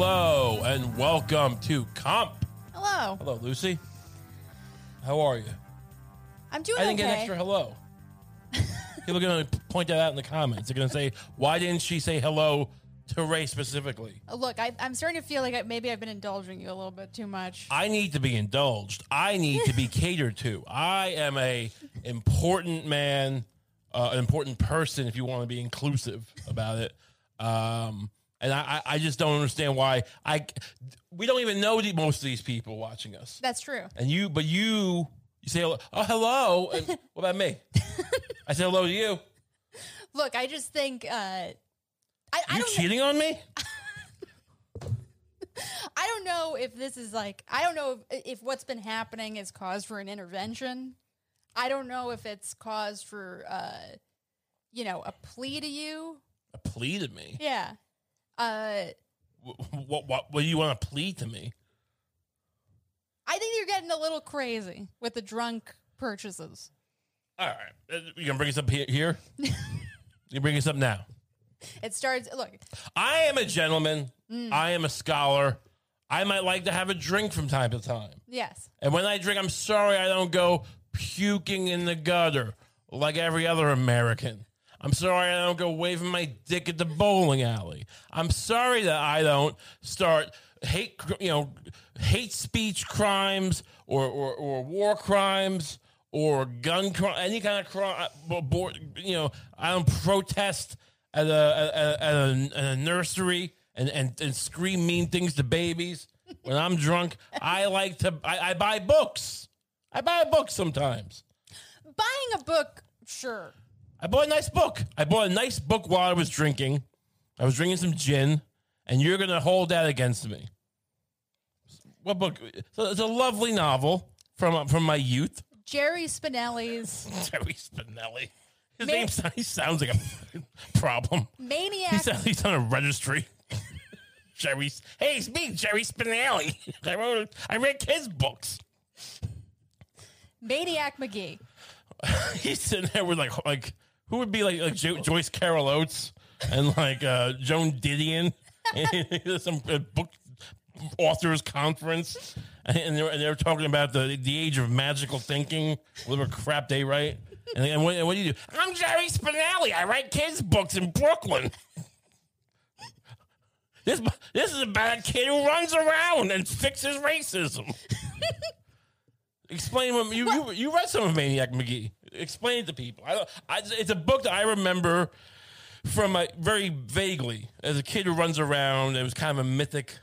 Hello and welcome to Comp. Hello. Hello, Lucy. How are you? I'm doing I didn't okay. get an extra hello. People are going to point that out in the comments. They're going to say, why didn't she say hello to Ray specifically? Uh, Look, I, I'm starting to feel like I, maybe I've been indulging you a little bit too much. I need to be indulged. I need to be catered to. I am a important man, uh, an important person. If you want to be inclusive about it, um, and I, I I just don't understand why I. We don't even know the, most of these people watching us, That's true. and you, but you, you say, hello- oh hello. And what about me? I say hello to you. Look, I just think uh, I, I You don't cheating on me? I don't know if this is like I don't know if, if what's been happening is cause for an intervention. I don't know if it's cause for uh, you know a plea to you. A plea to me? Yeah. Uh, What, what, what, do you want to plead to me? I think you're getting a little crazy with the drunk purchases. All right. Uh, You going to bring us up here? here? you bring us up now. It starts. Look, I am a gentleman. I am a scholar. I might like to have a drink from time to time. yes, And when I drink, I'm sorry I don't go puking in the gutter like every other American. I'm sorry I don't go waving my dick at the bowling alley. I'm sorry that I don't start hate, you know, hate speech crimes or, or, or war crimes or gun crime, any kind of crime. Uh, you know, I don't protest at a, at a, at a, at a nursery and, and, and scream mean things to babies. When I'm drunk, I like to, I, I buy books. I buy a book sometimes. buying a book, sure. I bought a nice book. I bought a nice book while I was drinking. I was drinking some gin, and you're going to hold that against me. What book? So it's a lovely novel from from my youth. Jerry Spinelli's Jerry Spinelli. His Ma- name sounds, he sounds like a problem. Maniac. He sounds he's on a registry. Jerry, hey, it's me, Jerry Spinelli. I wrote, I read kids' books. Maniac Magee. he's sitting there with like like who would be like like jo- Joyce Carol Oates and like uh, Joan Didion some uh, book authors conference? And they're, they're talking about the the age of magical thinking whatever crap they write. And, and, what, and what do you do? I'm Jerry Spinelli. I write kids books in Brooklyn. This this is about a kid who runs around and fixes racism. Explain what you, you you read some of Maniac Magee. Explain it to people. I, I it's a book that I remember from a, very vaguely as a kid who runs around. It was kind of a mythic.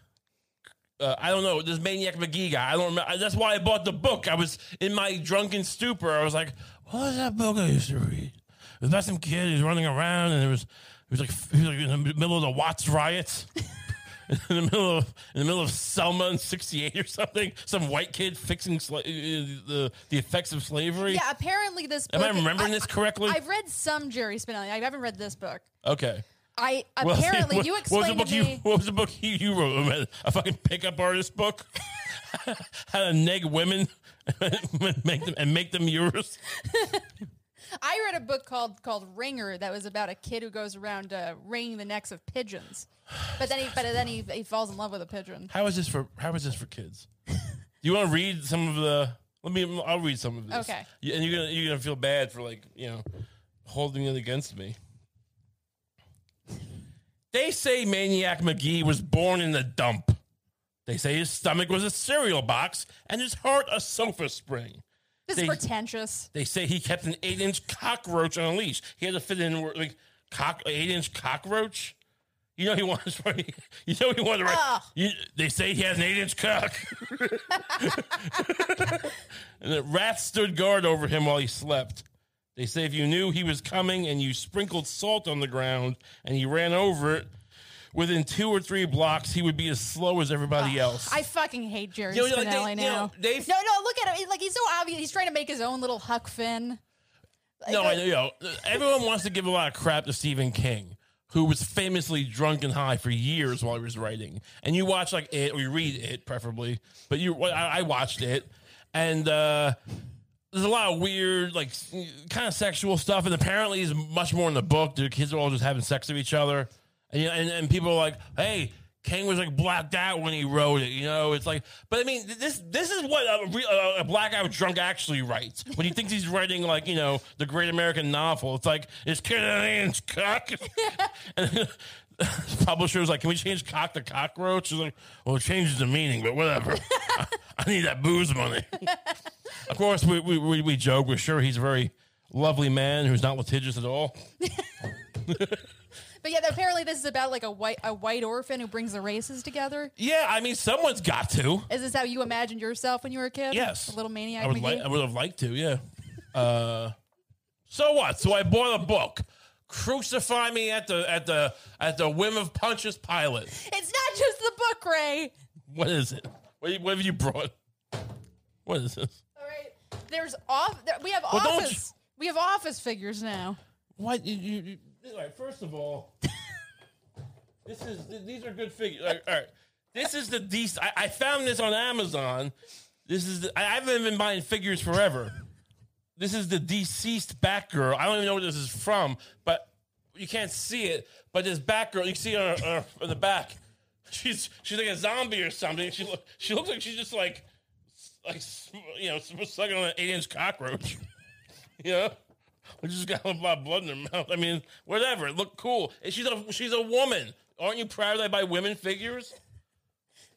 Uh, I don't know this Maniac Magee guy. I don't remember. That's why I bought the book. I was in my drunken stupor. I was like, "What was that book I used to read?" It was about some kid who's running around, and it was it was like he was like in the middle of the Watts riots. in the middle of in the middle of Selma in '68 or something. Some white kid fixing sla- uh, the the effects of slavery. Yeah, apparently this book. Am I remembering this correctly? I've read some Jerry Spinelli. I haven't read this book. okay. I Well, apparently what, you what was the explained book to you? me. What was the book you, you wrote? A fucking pickup artist book. How to neg women make them and make them yours. I read a book called called Wringer that was about a kid who goes around uh, wringing the necks of pigeons. But then he but then he, he falls in love with a pigeon. How is this for? How is this for kids? Do you want to read some of the? Let me. I'll read some of this. Okay. And you're gonna you're gonna feel bad for like you know holding it against me. They say Maniac Magee was born in the dump. They say his stomach was a cereal box and his heart a sofa spring. This They- is pretentious. They say he kept an eight inch cockroach on a leash. He had to fit in like cock eight inch cockroach. You know he wants. You know he wanted to write. You, they say he has an eight inch cock. and the rat stood guard over him while he slept. They say if you knew he was coming and you sprinkled salt on the ground and he ran over it, within two or three blocks he would be as slow as everybody else. I fucking hate Jerry You know, Spinelli like, they- you now. know, they- no, no, look at him. Like he's so obvious. He's trying to make his own little Huck Finn. No, I know. You know, everyone wants to give a lot of crap to Stephen King, who was famously drunk and high for years while he was writing. And you watch like it, or you read it, preferably. But you, well, I, I watched it, and uh, there's a lot of weird, like, kind of sexual stuff. And apparently, is much more in the book. The kids are all just having sex with each other, and you know, and, and people are like, "Hey, King was like blacked out when he wrote it. You know, it's like, but I mean, this this is what a, re- a, a blackout drunk actually writes when he thinks he's writing like you know the great American novel. It's like it's Canadian's cock, and publisher's like, "Can we change cock to cockroach?" She's like, "Well, it changes the meaning, but whatever. I, I need that booze money." of course, we, we we we joke. We're sure he's a very lovely man who's not litigious at all. But yeah, apparently this is about like a white a white orphan who brings the races together. Yeah, I mean, someone's got to. Is this how you imagined yourself when you were a kid? Yes, a little maniac. I would like. I would have liked to. Yeah. Uh, so what? So I bought a book. Crucify me at the at the at the whim of Pontius Pilate. It's not just the book, Ray. What is it? What, what have you brought? What is this? All right. There's off. There, we have Well, office. We have office figures now. What you, you, you all right, first of all, this is these are good figures. All right, all right. this is the decent. I, I found this on Amazon. This is the, I haven't been buying figures forever. This is the deceased Batgirl. I don't even know where this is from, but you can't see it. But this Batgirl, you can see her on the back. She's she's like a zombie or something. She look she looks like she's just like like you know sucking on an eight inch cockroach. you know. I just got a lot of blood in her mouth. I mean, whatever. It looked cool. And she's a she's a woman. Aren't you proud that I buy women figures?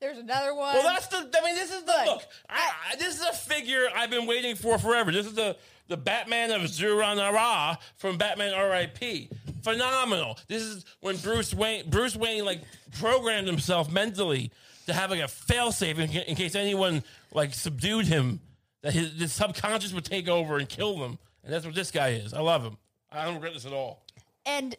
There's another one. Well, that's the. I mean, this is the Look, look. I, I, this is a figure I've been waiting for forever. This is the the Batman of Zur-En-Arrh from Batman R.I.P. Phenomenal. This is when Bruce Wayne Bruce Wayne like programmed himself mentally to have like a failsafe in, in case anyone like subdued him. That his, his subconscious would take over and kill them. And that's what this guy is. I love him. I don't regret this at all. and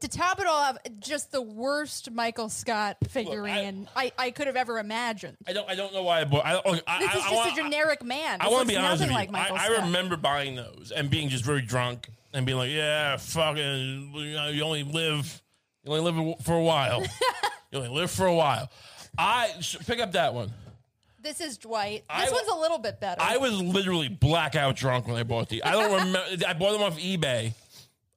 to top it all off, just the worst Michael Scott figurine I, I, could have ever imagined. I don't. I don't know why I bought. I, look, I, This is I just a generic man. I want to be honest with you. like I, I remember buying those and being just very drunk and being like, "Yeah, fucking, you, know, you only live, you only live for a while. you only live for a while." I pick up that one. This is Dwight. I- This one's a little bit better. I was literally blackout drunk when I bought these. I don't remember. I bought them off eBay.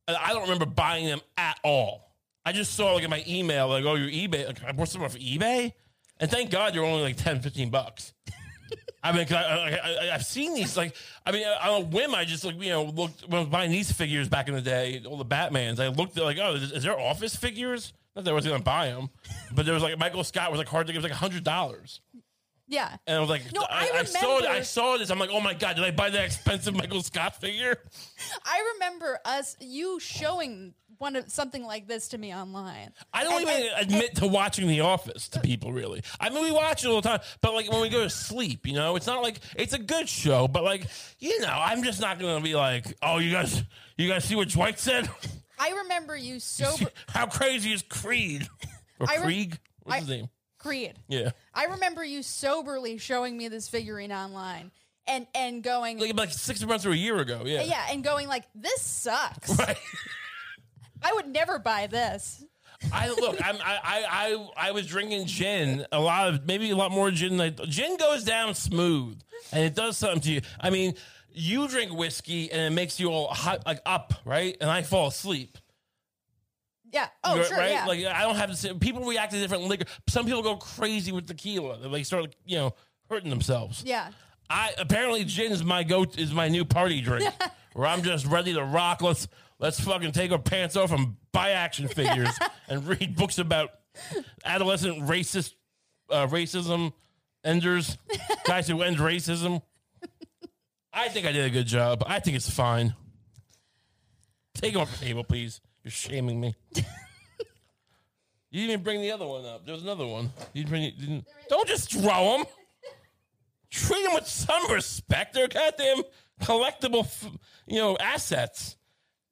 and I don't remember buying them at all. I just saw like in my email, like, "Oh, your eBay." Like, I bought some off eBay, and thank God they're only like 10, 15 bucks. I mean, 'cause I, I, I, I've seen these. Like, I mean, on a whim, I just like you know looked when I was buying these figures back in the day, all the Batmans. I looked at like, oh, is, is there Office figures? Not that I was going to buy them, but there was like Michael Scott was like hard to get. It was like hundred dollars. Yeah. And I was like, No, I, I I saw it. I saw this. I'm like, oh my god, did I buy that expensive Michael Scott figure? I remember us you showing one of something like this to me online. I don't And- even and- admit to watching The Office to people, really. I mean, we watch it all the time, but like when we go to sleep, you know, it's not like it's a good show, but like, you know, I'm just not going to be like, oh, you guys, you guys see what Dwight said? I remember you sober How crazy is Creed or Krieg? What's I- his name? Creed. Yeah, I remember you soberly showing me this figurine online and and going like like six months or a year ago. Yeah, yeah, and going like this sucks. Right. I would never buy this. I look. I'm, I, I I I was drinking gin. A lot of maybe a lot more gin. Than I, gin goes down smooth, and it does something to you. I mean, you drink whiskey and it makes you all hot, like up, right? And I fall asleep. Yeah. Oh, Right- sure. right? Yeah. Like I don't have to say. People react to different liquor. Some people go crazy with tequila. They like, start, you know, hurting themselves. yeah. I apparently gin is my go is my new party drink. where I'm just ready to rock. Let's let's fucking take our pants off and buy action figures and read books about adolescent racist uh, racism enders, guys who end racism. I think I did a good job. I think it's fine. Take them off the table, please. You're shaming me. you didn't even bring the other one up. There's another one. You didn't bring it, didn't, don't just throw them. Treat them with some respect. They're goddamn collectible, f- you know, assets.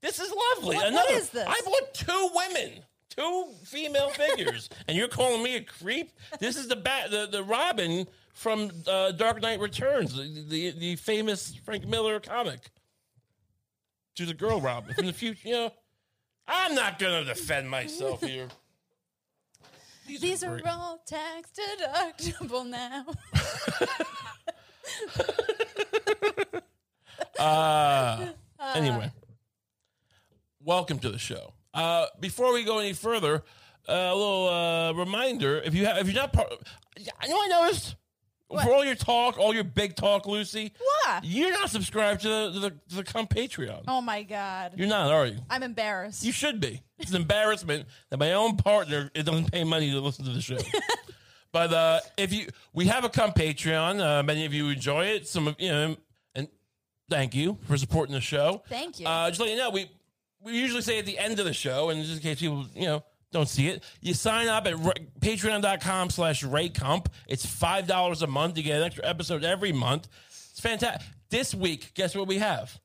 This is lovely. What- what another. is this? I bought two women, two female figures, and you're calling me a creep. This is the bat, the the Robin from uh, Dark Knight Returns, the, the the famous Frank Miller comic. She's a girl Robin from the future. You know, I'm not gonna defend myself here. These are great. all tax deductible now. Uh, anyway, welcome to the show. Uh, before we go any further, a little uh, reminder if you have if you're not part. You know what I noticed What? for all your talk, all your big talk, Lucy. What? You're not subscribed to the to the, to the Patreon. Oh my god. You're not, are you? I'm embarrassed. You should be. It's an embarrassment that my own partner it doesn't pay money to listen to the show. but uh, if you, we have a Cum Patreon. Uh, many of you enjoy it. Some of you know, and thank you for supporting the show. Thank you. Uh, just let you know, we we usually say at the end of the show, and just in case people you know don't see it, you sign up at ra- patreon.com slash raykump. It's five dollars a month. You get an extra episode every month. It's fantastic. This week, guess what we have?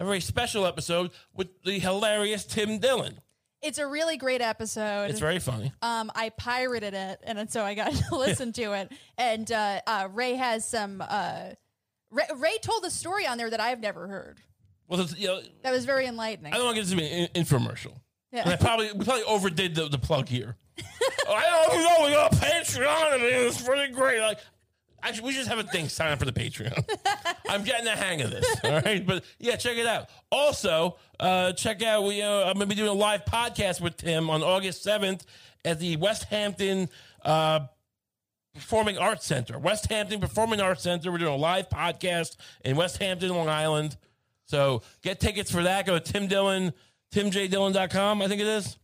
A very special episode with the hilarious Tim Dillon. it's a really great episode. It's very funny. um, I pirated it, and so I got to listen to it. And uh, uh, Ray has some. Uh, Ray, Ray told a story on there that I've never heard. Well, you know, That was very enlightening. I don't want to get this to be an in- infomercial. Yeah. And I probably we probably overdid the, the plug here. Oh, I don't know. We got Patreon and it's pretty great. Like, actually, we just have a thing. Sign up for the Patreon. I'm getting the hang of this. All right, but yeah, check it out. Also, uh, check out. We uh, I'm gonna be doing a live podcast with Tim on August 7th at the Westhampton. Uh, Performing Arts Center, Westhampton Performing Arts Center. We're doing a live podcast in Westhampton, Long Island. So get tickets for that. Go to Tim Dillon, timjdillon.com, I think it is.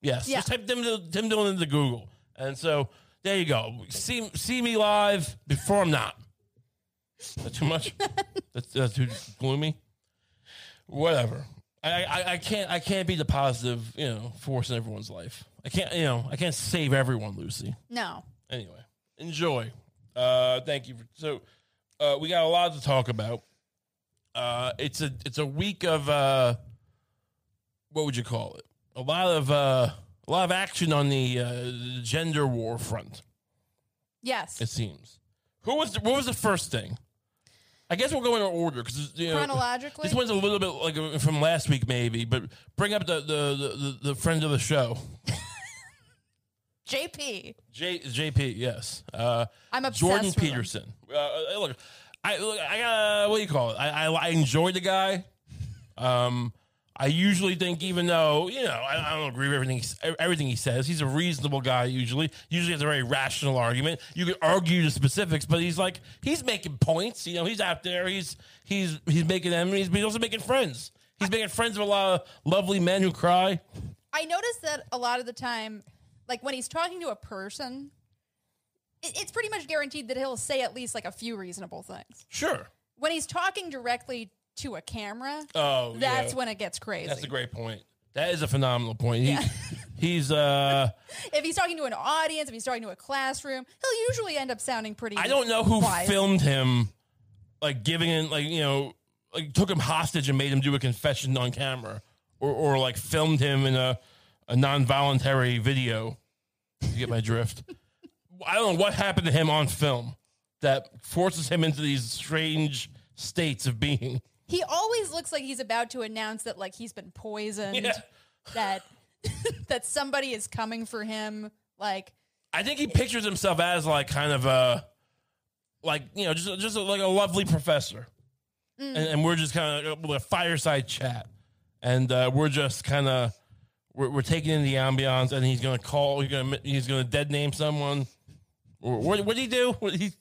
Yes. Yeah. Just type Tim, Tim Dillon into Google. And so there you go. See see me live before I'm not. That's too much? that's, that's too gloomy. Whatever. I, I, I can't I can't be the positive, you know, force in everyone's life. I can't you know, I can't save everyone, Lucy no. anyway, enjoy. Uh, thank you. For, so, uh, we got a lot to talk about. Uh, it's a it's a week of uh, what would you call it? A lot of uh, a lot of action on the uh, gender war front. Yes. It seems. Who was the, what was the first thing? I guess we'll go in order because you know, Chronologically? This one's a little bit like uh, from last week, maybe. But bring up the the the, the, friend of the show, JP. J, JP. Yes. Uh, I'm obsessed Jordan. Peterson. Uh, look, I look, I got uh, what do you call it? I, I I enjoy the guy. Um, I usually think, even though you know I, I don't agree with everything he, everything he says, he's a reasonable guy. Usually, usually has a very rational argument. You could argue the specifics, but he's like he's making points. You know, he's out there. He's he's he's making enemies, but he's also making friends. He's making friends with a lot of lovely men who cry. I notice that a lot of the time, like when he's talking to a person, it, it's pretty much guaranteed that he'll say at least like a few reasonable things. Sure. When he's talking directly to a camera, Oh, that's yeah. when it gets crazy. That's a great point. That is a phenomenal point. He, He's uh if he's talking to an audience, if he's talking to a classroom, he'll usually end up sounding pretty. I don't know who filmed him, like giving him, like you know, like took him hostage and made him do a confession on camera, or or like filmed him in a a non-voluntary video. You get my drift. I don't know what happened to him on film that forces him into these strange states of being. He always looks like he's about to announce that like he's been poisoned, Yeah. that that somebody is coming for him. Like I think he pictures himself as like kind of a, like you know, just just like a lovely professor, and, and we're just kind of with a fireside chat, and uh, we're just kind of we're, we're taking in the ambiance, and he's gonna call, he's gonna he's gonna dead name someone. What what did he do? What did he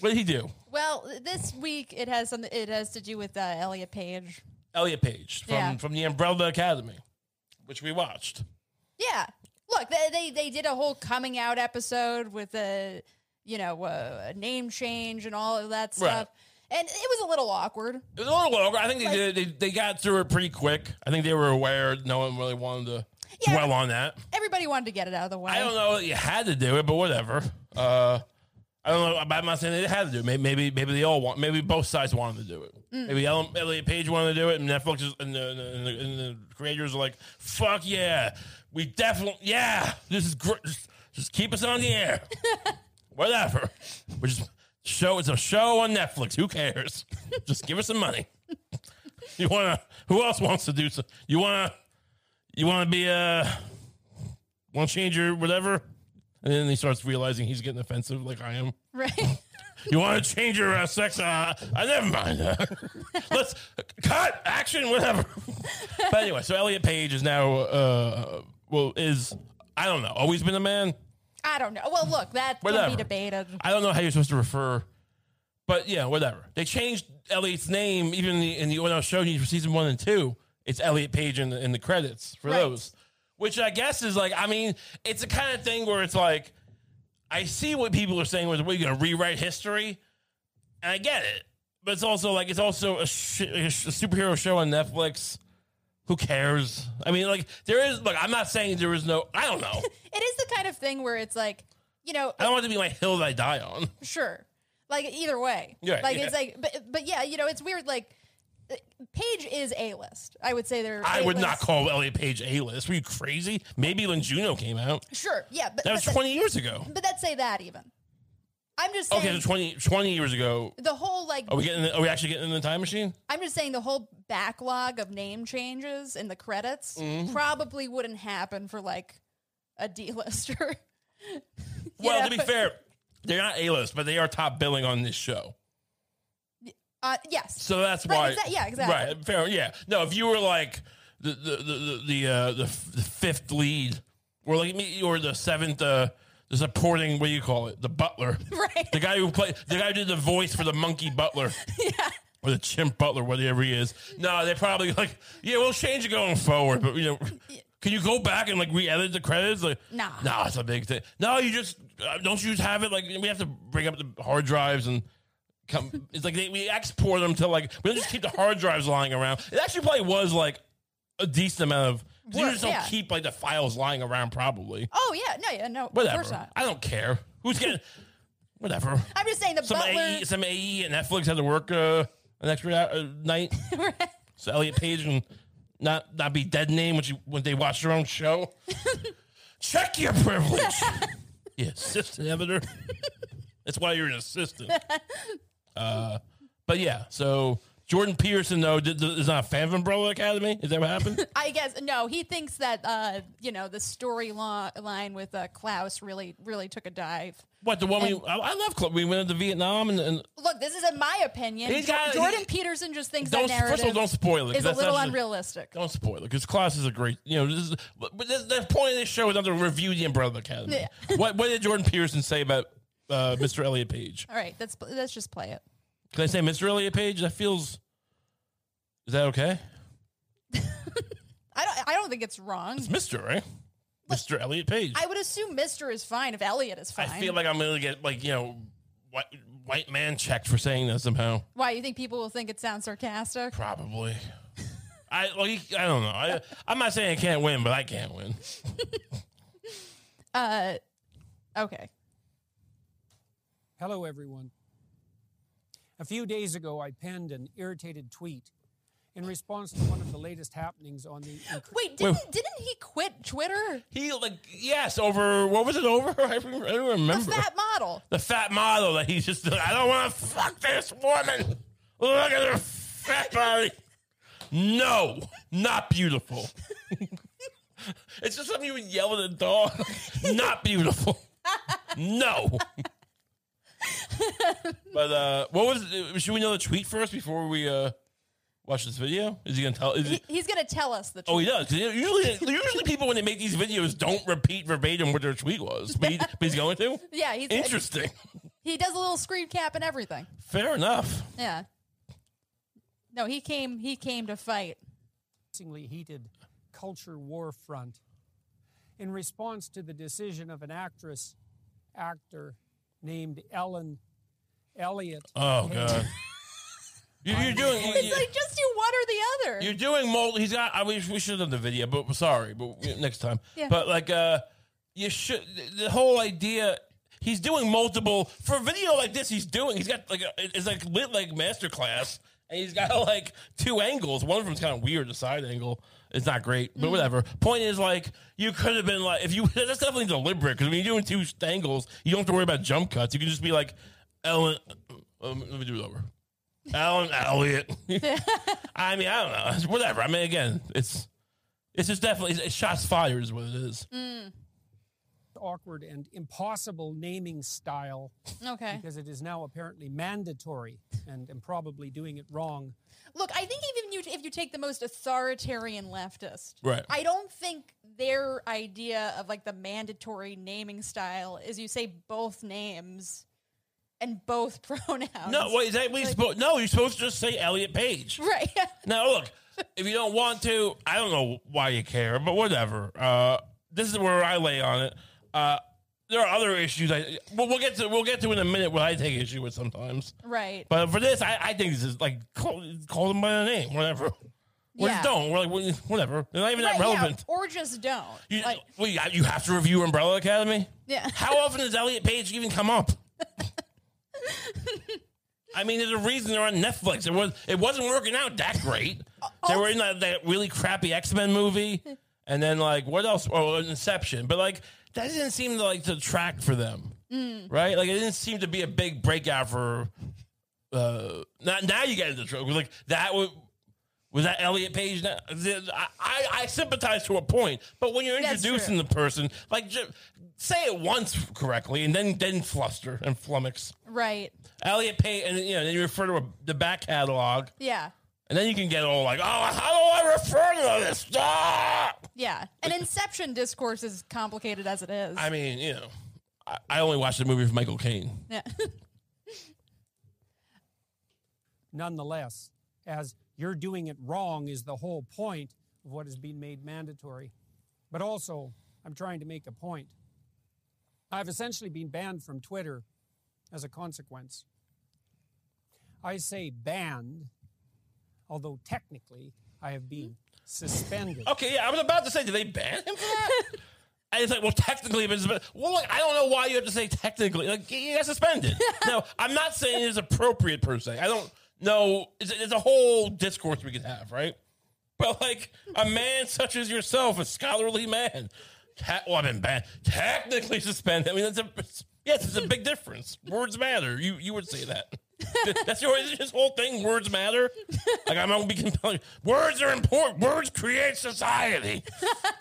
what did he do? Well, this week it has something. It has to do with uh, Elliot Page. Elliot Page from Yeah. from the Umbrella Academy, which we watched. Yeah, look, they they, they did a whole coming out episode with a you know a, a name change and all of that stuff, and it was a little awkward. It was a little longer. I think they did. They, they got through it pretty quick. I think they were aware. No one really wanted to Yeah. dwell on that. Everybody wanted to get it out of the way. I don't know that you had to do it, but whatever. Uh, I don't know. I'm not saying they had to do it. Maybe, maybe, maybe they all want. Maybe both sides wanted to do it. Maybe Ellen, Elliot Page wanted to do it, and Netflix is, and, the, and, the, and the creators are like, "Fuck yeah, we definitely yeah, this is great. Just, just keep us on the air, whatever. We just show. It's a show on Netflix. Who cares? just give us some money. you wanna? Who else wants to do so? You wanna? You wanna be uh want to change your whatever? And then he starts realizing he's getting offensive, like I am. right? You want to change your uh, sex? Uh, I never mind. Let's cut action, whatever. but anyway, so Elliot Page is now, uh, well, is I don't know. Always been a man. I don't know. Well, look, that can Whatever. be debated. I don't know how you're supposed to refer, but yeah, whatever. They changed Elliot's name even in the, in the when I was showing you for season one and two. It's Elliot Page in the, in the credits for Right. those, which I guess is like. I mean, it's the kind of thing where it's like, I see what people are saying. Was we're going to rewrite history, and I get it, but it's also like it's also a, sh- a sh- a superhero show on Netflix. Who cares? I mean, like there is. Look, I'm not saying there is no. I don't know. It is the kind of thing where it's like, you know, I don't want it to be my hill that I die on. sure, like either way, Yeah, like yeah. it's like, but but yeah, you know, it's weird. Like, Page is a list. I would say they're. I would not call Elliot Page A list. Were you crazy? Maybe when Juno came out. Sure, yeah, but That was but, 20 years ago. but let's say that even. I'm just saying Okay, so 20, 20 years ago. the whole like. Are we getting? Are we actually getting in the time machine? I'm just saying the whole backlog of name changes in the credits Mm-hmm. probably wouldn't happen for like a D-lister. Well, know? to be fair, they're not A list, but they are top billing on this show. Uh, yes. So that's Right, why. exa- yeah, exactly. Right, fair. Yeah. No, if you were like the the the the uh, the, f- the fifth lead, or like me, or the seventh, uh, the supporting. What do you call it? The butler. Right. The guy who played. The guy who did the voice for the monkey butler. yeah. or the chimp butler, whatever he is. No, they're probably like, yeah, we'll change it going forward, but you know, can you go back and like re-edit the credits? Like, Nah. no, it's a big thing. No, you just uh, don't you just have it like we have to bring up the hard drives and come. It's like they, we export them to like we don't just keep the hard drives lying around. It actually probably was like a decent amount of. 'cause You Work, just don't yeah. keep like the files lying around, probably. Oh yeah. No. Yeah. No. Of Whatever. not. I don't care. Who's getting whatever. I'm just saying the Some butler. AE, some AE at Netflix had to work uh, an extra uh, night. So Elliot Page and not not be dead name when you when they watch their own show. Check your privilege. yeah, assistant editor. That's why you're an assistant. Uh, but yeah, so Jordan Peterson though did, is not a fan of Umbrella Academy. Is that what happened? I guess no. He thinks that uh, you know the storyline with uh, Klaus really really took a dive. what the one we I, I love? Cl- We went into Vietnam and, and Look, this is in my opinion. Got- Jordan he- Peterson just thinks that narrative first of all don't spoil it. is a little unrealistic. Don't spoil it because Klaus is a great, you know. This is, but this, the point of this show is not to review the Umbrella Academy. Yeah. what what did Jordan Peterson say about uh, Mr. Elliot Page? All right, let's let's just play it. Can I say Mr. Elliot Page? That feels. Is that okay? I don't I don't think it's wrong. It's Mr. Right? Mr. Elliot Page. I would assume Mister is fine if Elliot is fine. I feel like I'm gonna get like you know, white white man checked for saying that somehow. Why you think people will think it sounds sarcastic? Probably. I like I don't know. I I'm not saying I can't win, but I can't win. Uh, okay. Hello, everyone. A few days ago, I penned an irritated tweet in response to one of the latest happenings on the. inc- Wait, didn't, didn't he quit Twitter? He like yes over what was it over? I don't I don't The remember. fat model. the fat model that he's just I don't want to fuck this woman. Look at her fat body. No, not beautiful. it's just something you would yell at a dog. not beautiful. No. but uh what was should we know the tweet first before we uh watch this video? Is he gonna tell is He, he, he's gonna tell us the Oh, he does. Usually, usually people when they make these videos don't repeat verbatim what their tweet was, but, he, but he's going to. yeah, he's Interesting. He does a little screen cap and everything. Fair enough. Yeah. No, he came. He came to fight. increasingly heated culture war front in response to the decision of an actress actor named Ellen Elliott. Oh god. You, you're doing. You, It's like just do one or the other. you're doing mold. He's got. I wish we should have done the video, but sorry, but next time. Yeah. But like, uh, you should. The whole idea. He's doing multiple for a video like this. He's doing. He's got like a, it's like lit like masterclass, and he's got like two angles. One of them's kind of weird. The side angle is not great, Mm. but whatever. Point is like you could have been like if you. That's definitely deliberate because when you're doing two angles, you don't have to worry about jump cuts. You can just be like Ellen. Um, let me do it over. Alan Elliott. I mean, I don't know. It's whatever. I mean, again, it's it's just definitely it's shots fired is what it is. Awkward and impossible naming style Okay. because it is now apparently mandatory and am probably doing it wrong. Look, I think even you, if you take the most authoritarian leftist, Right. I don't think their idea of like the mandatory naming style is you say both names and both pronouns. No, wait, is that what you're supposed? No, you're supposed to just say Elliot Page. Right. Now, look, if you don't want to, I don't know why you care, but whatever. Uh, this is where I lay on it. Uh, there are other issues. I well, we'll get to we'll get to in a minute what I take issue with sometimes. right. But for this, I, I think this is like call, call them by their name, whatever. We Yeah. just don't. We're like whatever. They're not even Right, that yeah, relevant. or just don't. You, like, well, you, you have to review Umbrella Academy. yeah. How often does Elliot Page even come up? I mean, there's a reason they're on Netflix. It was it wasn't working out that great. They were in that, that really crappy X Men movie, and then like what else? Oh, Inception. But like that didn't seem to like to track for them, right? Like it didn't seem to be a big breakout for. Uh, now, now you get into trouble. Like that was. Was that Elliot Page? Now? I, I, I sympathize to a point, but when you're introducing the person, like ju- say it once correctly, and then then fluster and flummox. Right. Elliot Page, and you know, then you refer to a, the back catalog, Yeah. And then you can get all like, "Oh, how do I refer to this?" Ah! Yeah. And Inception discourse is complicated as it is. I mean, you know, I, I only watched the movie for Michael Caine. yeah. Nonetheless, as you're doing it wrong is the whole point of what is being made mandatory. But also, I'm trying to make a point. I've essentially been banned from Twitter as a consequence. I say banned, although technically I have been suspended. Okay, yeah, I was about to say, did they ban him for that? And it's like, well, technically, but it's- well, like, I don't know why you have to say technically. Like, he got suspended. no, I'm not saying it's appropriate per se. I don't know. It's, it's a whole discourse we could have, right? But like a man such as yourself, a scholarly man, te- well, I've been banned, technically suspended. I mean, that's a yes, it's a big difference. Words matter. You you would say that. That's your his whole thing. Words matter. Like I'm gonna be compelling. Words are important. Words create society.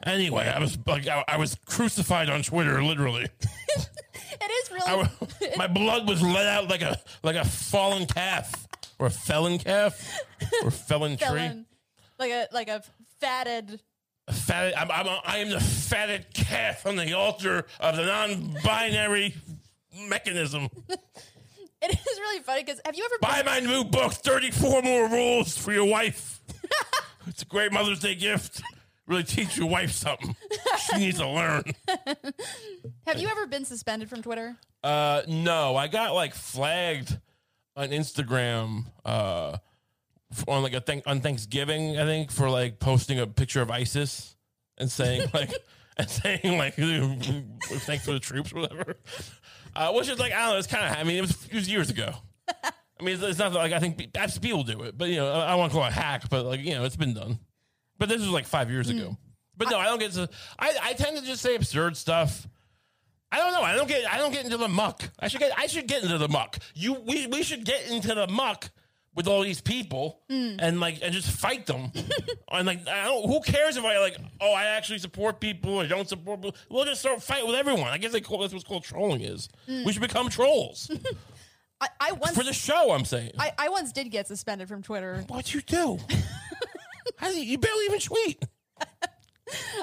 Anyway, I was like I, I was crucified on Twitter, literally. it is really. I, my blood was let out like a like a fallen calf or a felon calf or a felon tree. like a like a fatted. Fatted, I'm, I'm, I am the fatted calf on the altar of the non-binary mechanism. It is really funny because have you ever Buy my new book, 34 More Rules for Your Wife. it's a great Mother's Day gift. Really teach your wife something. She needs to learn. have you ever been suspended from Twitter? Uh, no, I got like flagged on Instagram uh, on like a thing on Thanksgiving, I think, for like posting a picture of ISIS and saying like and saying like thanks for the troops or whatever. Uh, which is like I don't know, it's kind of I mean it was it was years ago. I mean it's, it's not like I think that's people do it, but you know I, I want to call it a hack, but like you know it's been done. But this was like five years ago. But no, I don't get to. I, I tend to just say absurd stuff. I don't know. I don't get. I don't get into the muck. I should get. I should get into the muck. You. We. We should get into the muck with all these people and like and just fight them. and like, I don't. Who cares if I like? Oh, I actually support people or don't support people. We'll just start fighting with everyone. I guess they call that's what's called trolling is. We should become trolls I, I once for the show. I'm saying. I, I once did get suspended from Twitter. What'd you do? How do you, you barely even tweet.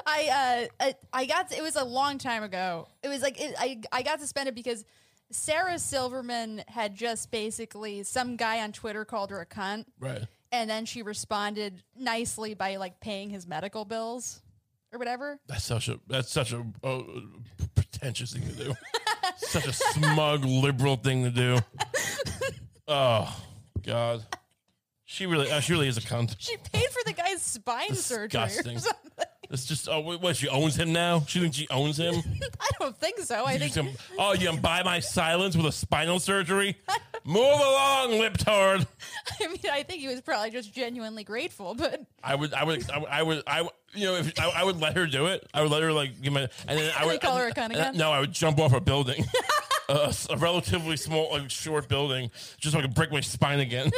I uh I, I got it was a long time ago. It was like it, I I got suspended because Sarah Silverman had just basically some guy on Twitter called her a cunt, Right. and then she responded nicely by like paying his medical bills or whatever. That's such a that's such a uh, pretentious thing to do. such a smug liberal thing to do. Oh God, she really uh, she really is a cunt. She paid for the guy's spine surgery. Or Disgusting. It's just oh wait, what she owns him now. She thinks she owns him. I don't think so. I You think oh, you can buy my silence with a spinal surgery. Move along, lip libtard. I mean I think he was probably just genuinely grateful, but I would, I would, I would, I would, I would you know, if I, I would let her do it, I would let her like give my, and then I They would call her a cunt and- again? No, I would jump off a building, a, a relatively small, like short building, just so I could break my spine again.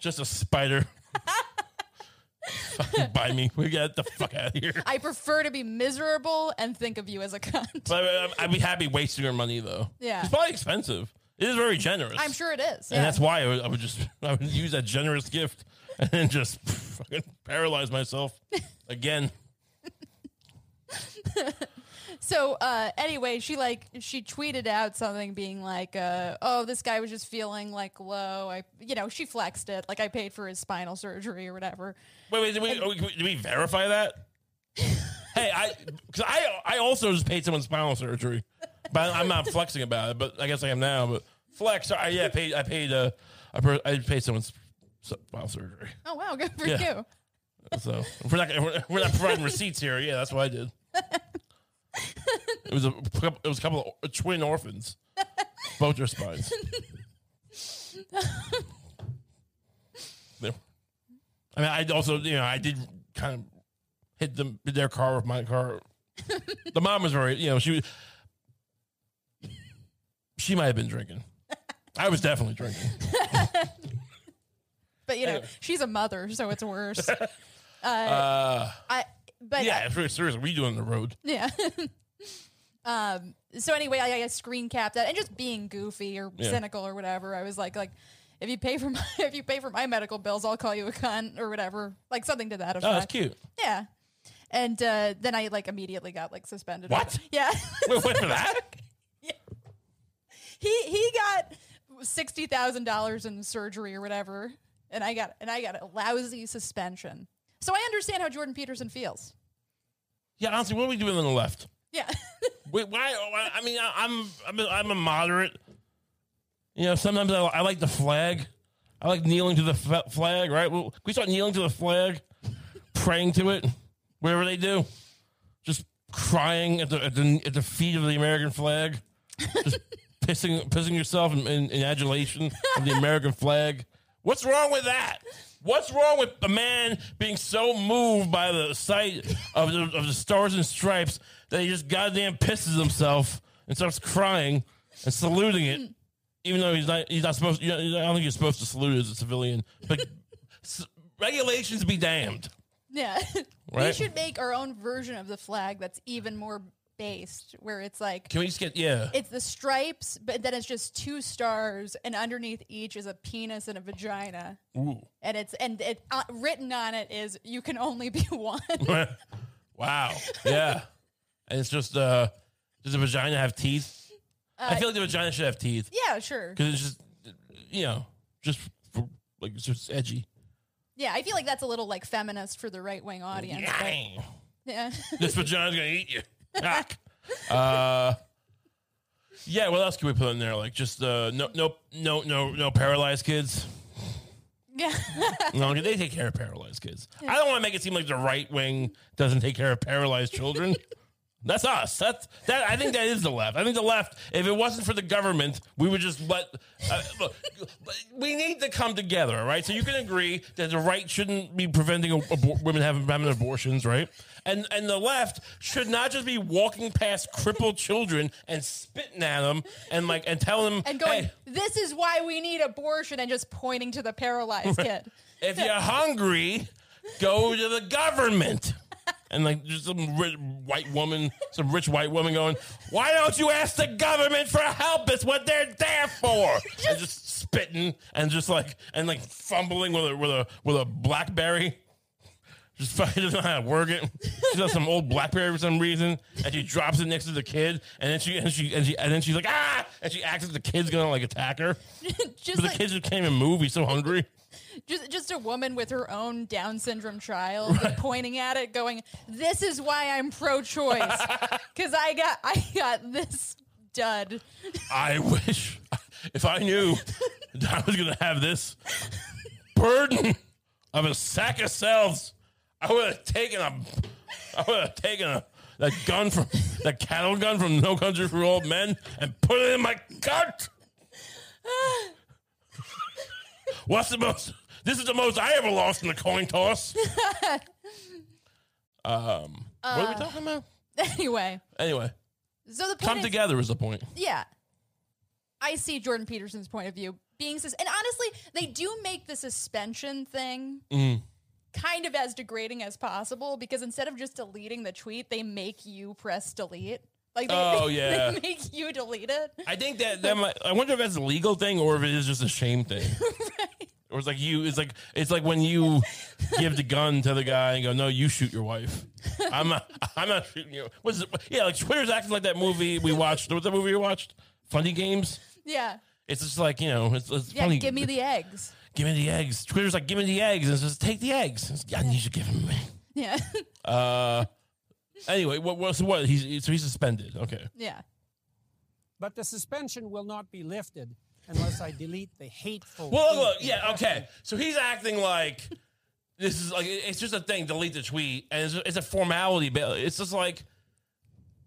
just a spider. Fucking buy me. We get the fuck out of here. I prefer to be miserable and think of you as a cunt. But uh, I'd be happy wasting her money though. Yeah. it's probably expensive. It is very generous. I'm sure it is. and yeah. that's why I would, I would just I would use that generous gift and then just fucking paralyze myself again. So uh, anyway, she like she tweeted out something being like, uh, "Oh, this guy was just feeling like low. I, you know, she flexed it. Like I paid for his spinal surgery or whatever." Wait, wait, did we, oh, did we verify that? hey, I because I I also just paid someone spinal surgery, but I'm not flexing about it. But I guess I am now. But flex, I, yeah, I paid I paid uh I, per, I paid someone spinal surgery. Oh wow, good for Yeah. you. So we're not we're, we're not providing receipts here. Yeah, that's what I did. It was a couple- it was a couple of twin orphans, both their spines. There. I mean, I also you know I did kind of hit them their car with my car. the mom was very you know she was she might have been drinking. I was definitely drinking. But you know, Anyway. she's a mother, so it's worse. Uh, I but yeah, seriously, we doing the road. Yeah. um. So anyway, I, I screen capped that and just being goofy or Yeah. cynical or whatever. I was like, like, if you pay for my if you pay for my medical bills, I'll call you a cunt or whatever, like something to that effect. Oh, that's cute. Yeah. And uh, then I like immediately got like suspended. What? Yeah. Wait, wait for that. he he got sixty thousand dollars in surgery or whatever, and I got and I got a lousy suspension. So I understand how Jordan Peterson feels. Yeah, honestly, what are we doing on the left? Yeah. Wait, why? I mean, I'm I'm a, I'm a moderate. You know, sometimes I, I like the flag. I like kneeling to the f- flag. Right? Well, can we start kneeling to the flag, praying to it, whatever they do, just crying at the at the, at the feet of the American flag, just pissing pissing yourself in, in, in adulation of the American flag. What's wrong with that? What's wrong with a man being so moved by the sight of the, of the stars and stripes that he just goddamn pisses himself and starts crying and saluting it, even though he's not he's not supposed. You know, I don't think you're supposed to salute as a civilian, but s- regulations be damned. Yeah. we Right? should make our own version of the flag that's even more based, where it's like Can we just get yeah? it's the stripes, but then it's just two stars, and underneath each is a penis and a vagina, Ooh. and it's and it uh, written on it is you can only be one. wow. Yeah. And it's just uh does a vagina have teeth? I feel like the vagina should have teeth. yeah, sure. Because it's just you know, just for, like it's just edgy. Yeah, I feel like that's a little like feminist for the right wing audience. but- yeah. this vagina's gonna eat you. Uh yeah, what else can we put in there? Like just uh no no no no no paralyzed kids. yeah. No, they take care of paralyzed kids. I don't want to make it seem like the right wing doesn't take care of paralyzed children. That's us. That's that. I think that is the left. I think the left. If it wasn't for the government, we would just let. Uh, look, we need to come together, all right? So you can agree that the right shouldn't be preventing abor- women having, having abortions, right? And and the left should not just be walking past crippled children and spitting at them and like and telling them and going, hey, this is why we need abortion, and just pointing to the paralyzed kid. if you're hungry, go to the government. And like just some rich white woman, some rich white woman going, "Why don't you ask the government for help? It's what they're there for." and just spitting and just like and like fumbling with a with a with a BlackBerry. Just fucking doesn't know how to work it. She has some old BlackBerry for some reason, and she drops it next to the kid, and then she and she and she and then she's like ah, and she acts like the kid's gonna like attack her, just but the like kid just can't even move. He's so hungry. Just just a woman with her own Down syndrome child like, pointing at it, going, "This is why I'm pro-choice because I got I got this dud." I wish if I knew I was going to have this burden of a sack of cells, I would have taken a, I would have taken a that gun from that cattle gun from No Country for Old Men and put it in my gut. What's the most? This is the most I ever lost in the coin toss. Um, what are we talking about? anyway, Anyway, so the point come is, together is the point. yeah, I see Jordan Peterson's point of view being sus- and honestly, they do make the suspension thing kind of as degrading as possible because instead of just deleting the tweet, they make you press delete. Like they, Oh, they- yeah. they make you delete it. I think that that might, I wonder if that's a legal thing or if it is just a shame thing. Or it's like you, it's like it's like when you give the gun to the guy and go, "No, you shoot your wife." I'm not. I'm not shooting you. What's it? Yeah, like Twitter's acting like that movie we watched. What's that movie you watched? Funny Games. Yeah. It's just like you know, it's, it's Yeah, funny. give me the eggs. give me the eggs. Twitter's like, give me the eggs, and it's just take the eggs. It's, I need you to give them me. Yeah. Uh, anyway, what was what? He's so he's suspended. Okay. yeah. But the suspension will not be lifted unless I delete the hateful. Well, look, yeah, okay. So he's acting like this is like it's just a thing. Delete the tweet, and it's, it's a formality. But it's just like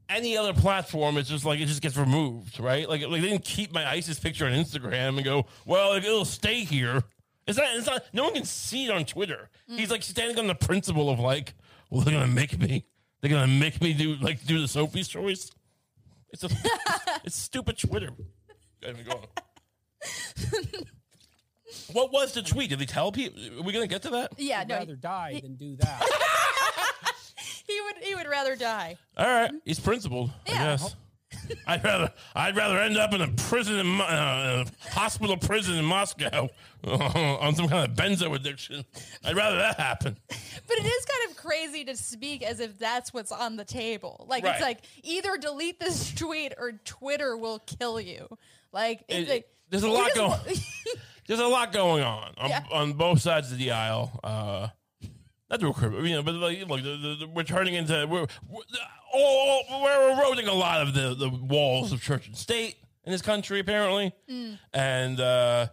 any other platform. It's just like it just gets removed, right? Like, like they didn't keep my ISIS picture on Instagram and go, well, like, it'll stay here. It's not. It's not. No one can see it on Twitter. Mm. He's like standing on the principle of like, well, they're gonna make me. They're gonna make me do like do the Sophie's choice. It's a. it's stupid Twitter. Anyway, go on. What was the tweet? Did they tell people? Are we gonna get to that? Yeah, I'd no. rather die than do that. He would he would rather die. All right, he's principled. I guess. I'd rather I'd rather end up in a prison in Mo- uh, a hospital prison in Moscow on some kind of benzo addiction. I'd rather that happen. But it is kind of crazy to speak as if that's what's on the table. Like Right. it's like either delete this tweet or Twitter will kill you. Like it's It- like there's a lot going. There's a lot going on on, Yeah. on both sides of the aisle. Uh, not to recruit, you know, but like, look, the, the, the- we're turning into we're we're, oh, we're eroding a lot of the, the walls of church and state in this country, apparently, and uh,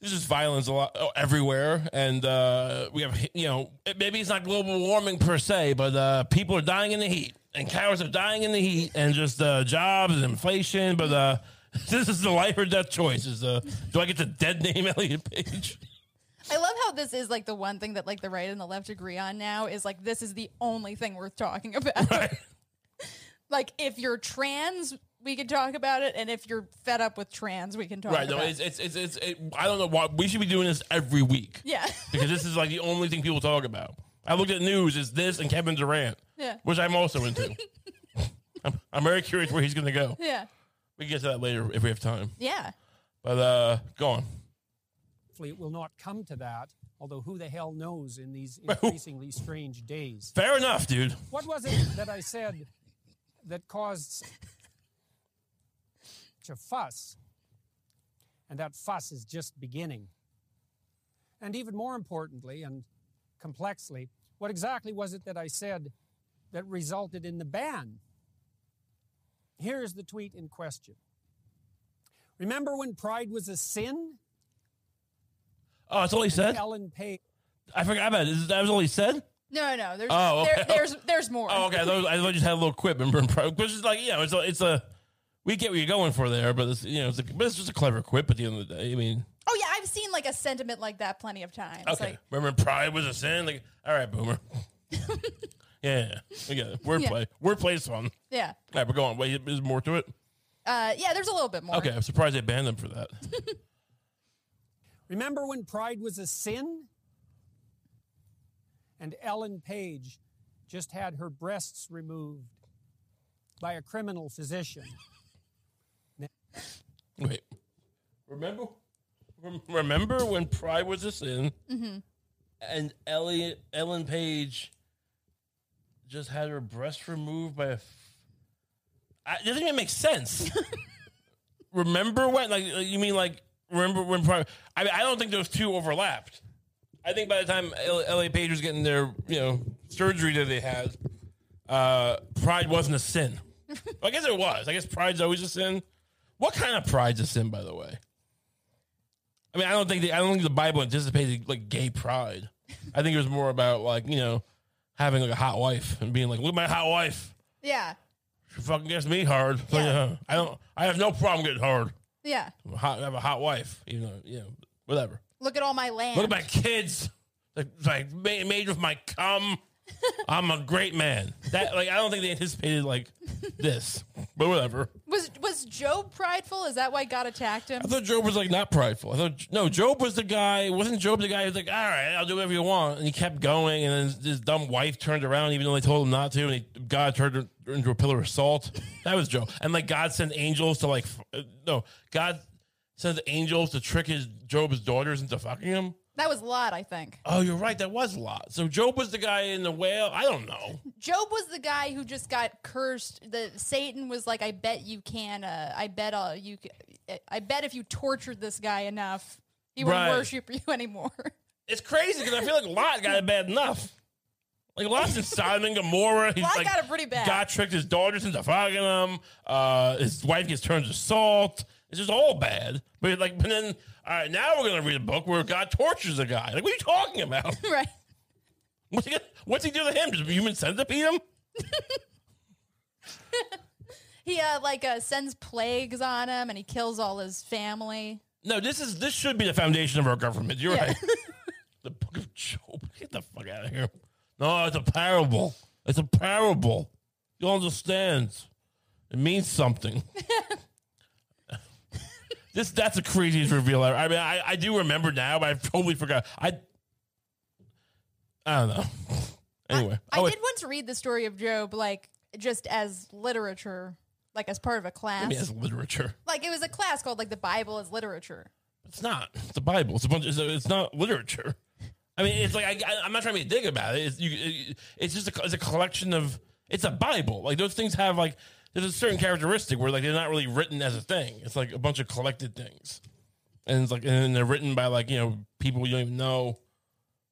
there's just violence a lot oh, everywhere, and uh, we have you know maybe it's not global warming per se, but uh, people are dying in the heat, and cows are dying in the heat, and just uh, jobs and inflation, but. Uh, this is the life or death choice. Is uh, do I get the dead name Elliot Page? I love how this is like the one thing that like the right and the left agree on now is like this is the only thing worth talking about. Right. like if you're trans, we can talk about it, and if you're fed up with trans, we can talk Right. about No, it. it's it's it's, it's it, I don't know why we should be doing this every week yeah. because this is like the only thing people talk about. I looked at news. is this and Kevin Durant, Yeah. which I'm also into. I'm, I'm very curious where he's going to go. yeah. We can get to that later if we have time. Yeah. But uh, go on. Hopefully, it will not come to that. Although, who the hell knows in these increasingly strange days? Fair enough, dude. What was it that I said that caused such a fuss? And that fuss is just beginning. And even more importantly and complexly, what exactly was it that I said that resulted in the ban? Here's the tweet in question. Remember when pride was a sin? Oh, that's all he said. Ellen Page. I forgot about it. Is that was all he said? No, no. There's Oh, there, okay. there's there's more. Oh, okay. I thought, I thought just had a little quip. Remember, which is like, you know, it's a, it's a. We get what you're going for there, but it's you know, it's, a, but it's just a clever quip at the end of the day. I mean, Oh yeah, I've seen like a sentiment like that plenty of times. Okay. Like, Remember pride was a sin? Like, all right, boomer. yeah, yeah, we got it. Wordplay. Wordplay's fun. yeah, All right, we're going. Wait, is more to it? uh, yeah. There's a little bit more. Okay, I'm surprised they banned them for that. Remember when pride was a sin? And Ellen Page just had her breasts removed by a criminal physician. Wait. Remember? Remember when pride was a sin? And Elliot, Ellen Page just had her breast removed by a. F- I, it doesn't even make sense. remember when? Like, you mean like remember when pride? I mean, I don't think those two overlapped. I think by the time L- L.A. Page was getting their you know surgery that they had, uh, pride wasn't a sin. I guess it was. I guess pride's always a sin. What kind of pride's a sin, by the way? I mean, I don't think the, I don't think the Bible anticipated like gay pride. I think it was more about like you know having like a hot wife and being like, look at my hot wife. Yeah, She fucking gets me hard. So, Yeah. yeah, I don't. I have no problem getting hard. yeah. I'm hot, I have a hot wife. You know, know, whatever. Look at all my land. Look at my kids. Like, like made with my cum. I'm a great man. That like I don't think they anticipated like this, but whatever. was was Job prideful? Is that why God attacked him? I thought Job was like not prideful. I thought no, Job was the guy. Wasn't Job the guy who's like, all right, I'll do whatever you want, and he kept going, and then his dumb wife turned around, even though they told him not to, and he, God turned her into a pillar of salt. That was Job, and like God sent angels to like, uh, no, God sent angels to trick his Job's daughters into fucking him. That was Lot, I think. Oh, you're right. That was a lot. So Job was the guy in the whale. I don't know. Job was the guy who just got cursed. The Satan was like, "I bet you can. Uh, I bet uh, you. I bet if you tortured this guy enough, he won't Right. worship you anymore." It's crazy because I feel like Lot got it bad enough. Like Lot's in Sodom and Gomorrah. He's Lot like, got it pretty bad. God tricked his daughters into fucking him. Uh, his wife gets turned to salt. It's just all bad. But like, but then, all right, now we're gonna read a book where God tortures a guy. Like, what are you talking about? right. What's he, what's he do to him? Just human centipede him? He uh, like uh, sends plagues on him, and he kills all his family. No, this is this should be the foundation of our government. You're Yeah. right. the book of Job. Get the fuck out of here. No, it's a parable. It's a parable. You understand? It means something. This that's the craziest reveal ever. I mean, I, I do remember now, but I totally forgot. I I don't know. Anyway, I oh, did once read the story of Job, like just as literature, like as part of a class. I mean, as literature. Like it was a class called like the Bible as literature. It's not. It's the Bible. It's a bunch. It's, it's not literature. I mean, it's like I, I, I'm not trying to be a dig about it. It's you. It, it's just a, it's a collection of. It's a Bible. Like those things have like there's a certain characteristic where like they're not really written as a thing. It's like a bunch of collected things, and it's like and they're written by like you know people you don't even know.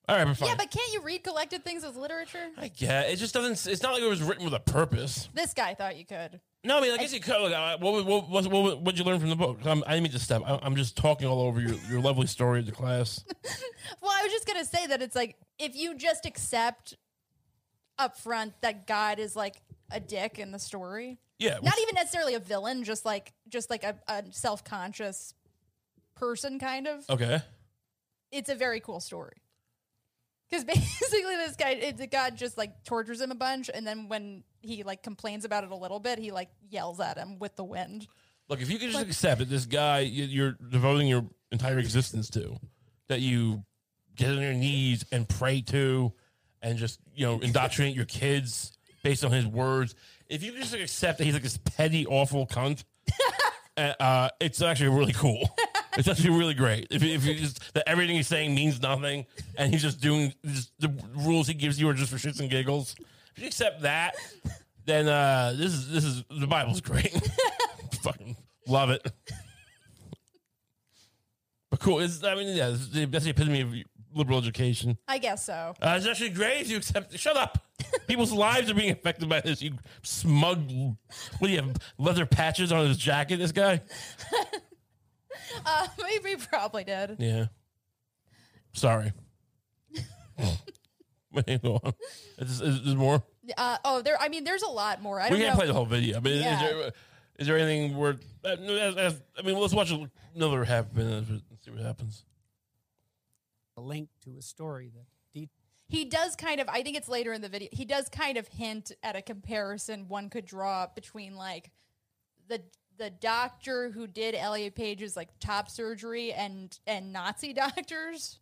All right, but fine. Yeah, but can't you read collected things as literature? I get it. Just doesn't. It's not like it was written with a purpose. This guy thought you could. No, I mean, I guess you could. Like, what, what, what, what, did you learn from the book? I'm, I didn't mean to step. I, I'm just talking all over your, your lovely story of the class. Well, I was just gonna say that it's like if you just accept up front that God is like a dick in the story, Yeah, not even necessarily a villain, just like just like a, a self conscious person, kind of. Okay. It's a very cool story. Because basically, this guy, it, the God just like tortures him a bunch, and then when he like complains about it a little bit, he like yells at him with the wind. Look, if you could just accept that this guy you- you're devoting your entire existence to, that you get on your knees and pray to, and just you know indoctrinate your kids based on his words. If you just accept that he's like this petty, awful cunt, uh, uh, it's actually really cool. It's actually really great. If, if you just that everything he's saying means nothing, and he's just doing just the rules he gives you are just for shits and giggles. If you accept that, then uh, this is this is the Bible's great. Fucking love it. But cool. It's, I mean, yeah, that's the epitome of liberal education. I guess so. Uh, it's actually great if you accept. Shut up. People's lives are being affected by this. You smug. What do you have? Leather patches on his jacket. This guy. Uh, maybe probably did. Yeah. Sorry. Wait, go on. Is, is, is more? Uh, oh, there. I mean, there's a lot more. I don't we can't know. play the whole video. I mean, Yeah. is, there, is there anything worth? Uh, no, that's- that's- I mean, let's watch another half minute and see what happens. A link to a story that de- he does kind of. I think it's later in the video. He does kind of hint at a comparison one could draw between like the the doctor who did Elliot Page's like top surgery and and Nazi doctors.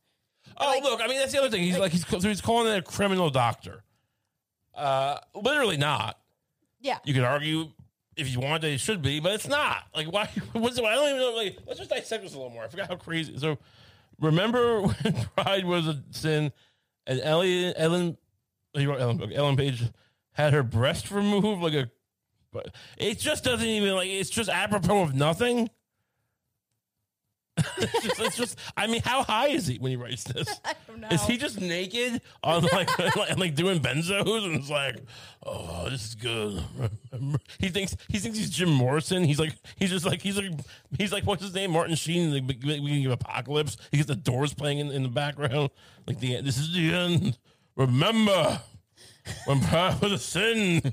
Oh, Like- look, I mean, that's the other thing. He's like, he's, so he's calling it a criminal doctor. Uh, literally not. Yeah. You could argue if you want that it should be, but it's not. Like, why? What's, I don't even know. Like, let's just dissect this a little more. I forgot how crazy. So, remember when pride was a sin, and Ellie, Ellen, oh, he wrote Ellen, Ellen Page had her breast removed, like a. It just doesn't even like. It's just apropos of nothing. It's, just, it's just. I mean, how high is he when he writes this? I don't know. Is he just naked on like, like like doing benzos and it's like, oh, this is good. He thinks he thinks he's Jim Morrison. He's like he's just like he's like he's like what's his name? Martin Sheen. We can give apocalypse. He gets the doors playing in, in the background. Like the this is the end. Remember when pride was a sin.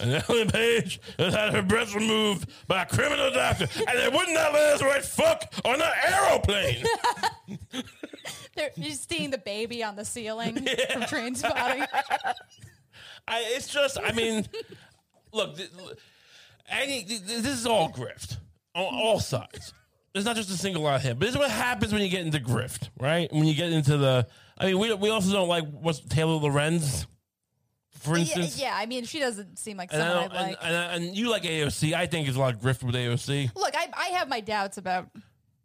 And Ellen Page has had her breast removed by a criminal doctor, and they would not have let us write fuck on an aeroplane. They're, you're seeing the baby on the ceiling from Trainspotting. I, it's just, I mean, look, th- any th- th- this is all grift on all sides. It's not just a single out him, but this is what happens when you get into grift, right? When you get into the, I mean, we we also don't like what's Taylor Lorenz, for Yeah, instance. yeah, I mean, she doesn't seem like And, I someone don't, I'd like. and, and, and you like AOC. I think there's a lot of grift with AOC. Look, I, I have my doubts about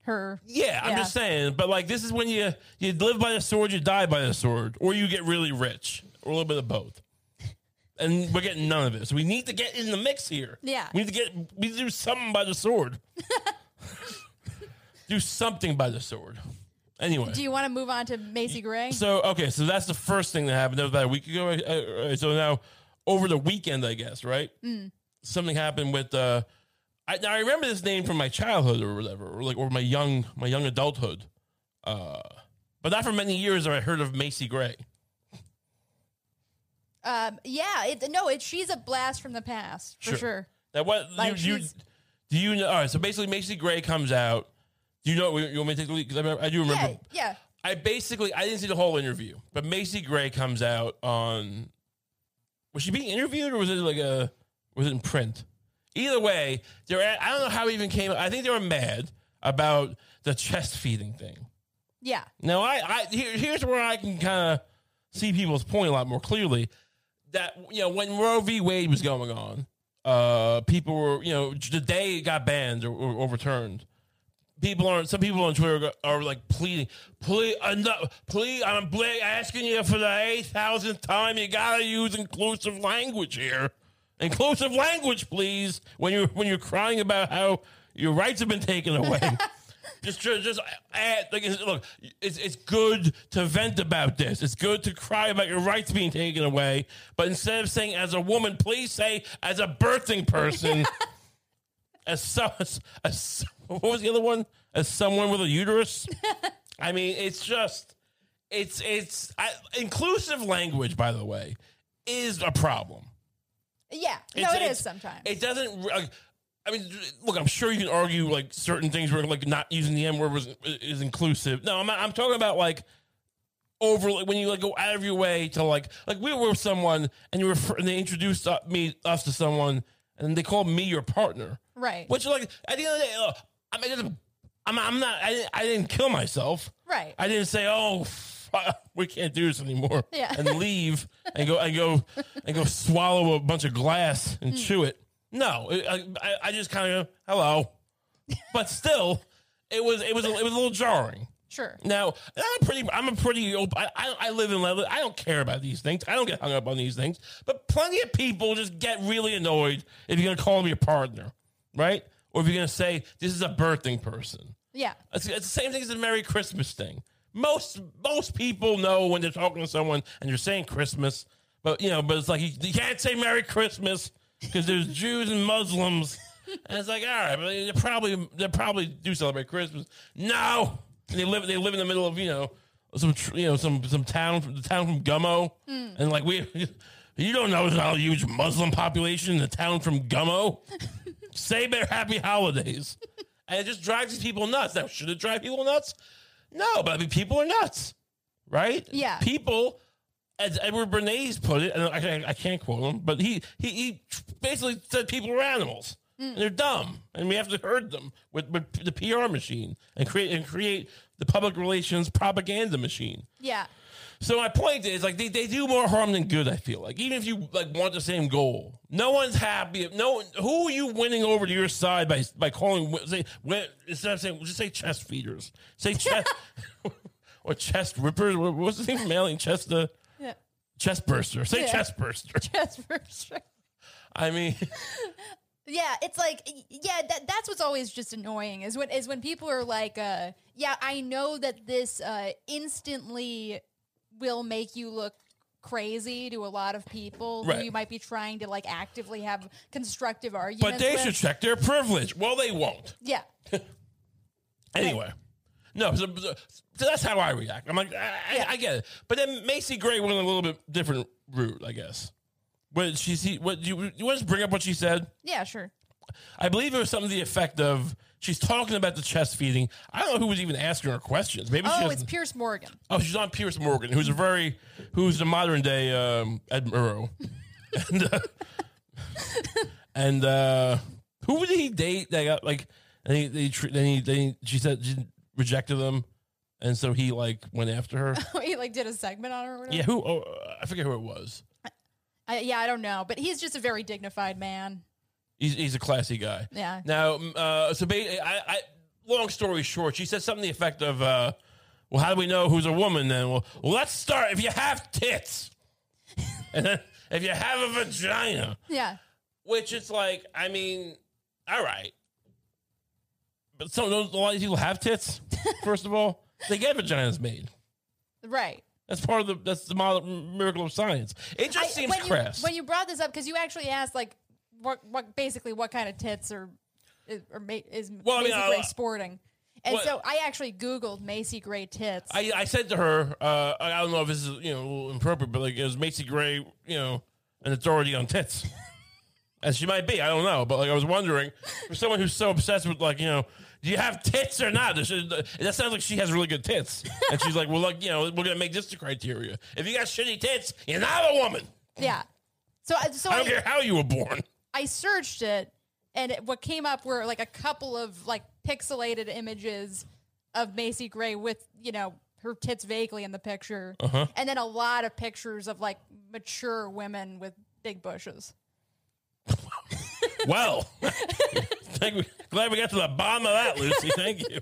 her. Yeah, I'm Yeah. just saying. But like, this is when you you live by the sword, you die by the sword, or you get really rich, or a little bit of both. And we're getting none of it. So we need to get in the mix here. Yeah. we need to get we need to do something by the sword. do something by the sword. Anyway, Do you want to move on to Macy Gray? so okay, so that's the first thing that happened. That was about a week ago. Uh, so now over the weekend, I guess, right? Something happened with. Uh, I, now I remember this name from my childhood or whatever, or like or my young my young adulthood, uh, but not for many years have I heard of Macy Gray. Um, yeah, it, no, it, she's a blast from the past for Sure. sure. Now what Like, you, you do you know? All right, so basically Macy Gray comes out. Do you know? You want me to take the lead? 'Cause I, remember- I do remember. Yeah, yeah. I basically I didn't see the whole interview, but Macy Gray comes out on. Was she being interviewed or was it like a was it in print? Either way, they're at, I don't know how it even came. I think they were mad about the chest feeding thing. Yeah. Now I, I here, here's where I can kind of see people's point a lot more clearly. That you know when Roe v. Wade was going on, uh, people were you know the day it got banned or, or overturned. People are some people on Twitter go- are like pleading, please, enough, please. I'm bla- asking you for the eight thousandth time. You gotta use inclusive language here. Inclusive language, please. When you're when you're crying about how your rights have been taken away. Just, just, just add, like, look, it's, it's good to vent about this. It's good to cry about your rights being taken away. But instead of saying as a woman, please say as a birthing person, as, so, as, as, what was the other one? As someone with a uterus. I mean, it's just, it's, it's, I, inclusive language, by the way, is a problem. Yeah. No, It's- it it's- sometimes. It doesn't. Like, I mean, look. I'm sure you can argue like certain things where like not using the M word was is inclusive. No, I'm I'm talking about like over like, when you like go out of your way to like like we were with someone and you were and they introduced uh, me us to someone and they called me your partner. Right. Which like at the end of the day, uh, I mean, I'm I'm not. I didn't, I didn't kill myself. Right. I didn't say, "Oh, f- we can't do this anymore," Yeah. and leave and go and go and go swallow a bunch of glass and chew it. No, I, I, I just kind of hello, but still, it was it was a, it was a little jarring. Sure. Now, I'm pretty. I'm a pretty. I, I I live in. I don't care about these things. I don't get hung up on these things. But plenty of people just get really annoyed if you're gonna call me a partner, right? Or if you're gonna say this is a birthing person. Yeah. It's, it's the same thing as the Merry Christmas thing. Most most people know when they're talking to someone and you're saying Christmas, but you know, but it's like you, you can't say Merry Christmas because there's Jews and Muslims, and it's like all right, but they probably they probably do celebrate Christmas. No, and they live they live in the middle of you know some you know some some town the town from Gummo, hmm. and like we. You don't know there's not a huge Muslim population in the town from Gummo. Say their happy holidays. And it just drives these people nuts. Now, should it drive people nuts? No, but I mean, people are nuts, right? Yeah. People, as Edward Bernays put it, and I, I can't quote him, but he, he, he basically said people are animals. Hmm. And they're dumb, and we have to herd them with, with the PR machine and create and create the public relations propaganda machine. Yeah. So my point is, like, they, they do more harm than good. I feel like, even if you like want the same goal, no one's happy. No, who are you winning over to your side by by calling? Say when, instead of saying, just say chest feeders. Say chest or chest rippers. What's the from Alien? Chest the Yeah. chest burster. Say Yeah. chest burster. For sure. I mean, Yeah, it's like yeah, that that's what's always just annoying is when is when people are like, uh, yeah, I know that this uh, instantly will make you look crazy to a lot of people Right. who you might be trying to like actively have constructive arguments. but they with. should check their privilege. Well, they won't. Yeah, Anyway, no, so, so that's how I react. I'm like, I, I- Yeah. I get it. But then Macy Gray went a little bit different route, I guess. What she see? What you you want to bring up what she said? yeah, sure. I believe it was something to the effect of she's talking about the chest feeding. I don't know who was even asking her questions. Maybe she Oh, has, it's Piers Morgan. oh she's on Piers Morgan, who's a very who's the modern day um, Ed Murrow, and uh, And uh who did he date that got like and he, they, then he then he, she said she rejected him and so he like went after her. he like did a segment on her. Or whatever. yeah, who oh, I forget who it was. I, yeah, I don't know, but he's just a very dignified man. He's he's a classy guy. Yeah. Now, uh, so ba- I, I, long story short, she said something to the effect of, uh, "Well, how do we know who's a woman then?" Well, let's start if you have tits, and then if you have a vagina, Yeah. which is like, I mean, all right, but some those a lot of these people have tits. First of all, they get vaginas made. Right. That's part of the that's the modern miracle of science. It just I- seems when crass. You, when you brought this up, because you actually asked like what what basically what kind of tits are is, or ma- is Well, I mean, Macy uh, Gray sporting, and so I actually Googled Macy Gray tits. I, I said to her, uh, I don't know if this is you know a little inappropriate, but like is Macy Gray, you know, an authority on tits? As she might be, I don't know, but like I was wondering, for someone who's so obsessed with like you know, do you have tits or not? This is- that sounds like she has really good tits, and she's like, well, look, you know, we're gonna make this the criteria. If you got shitty tits, you're not a woman. yeah. So I- so I don't I, care how you were born. I searched it, and it, what came up were like a couple of like pixelated images of Macy Gray with you know her tits vaguely in the picture, Uh-huh. and then a lot of pictures of like mature women with big bushes. Well, thank we, glad we got to the bottom of that, Lucy. Thank you.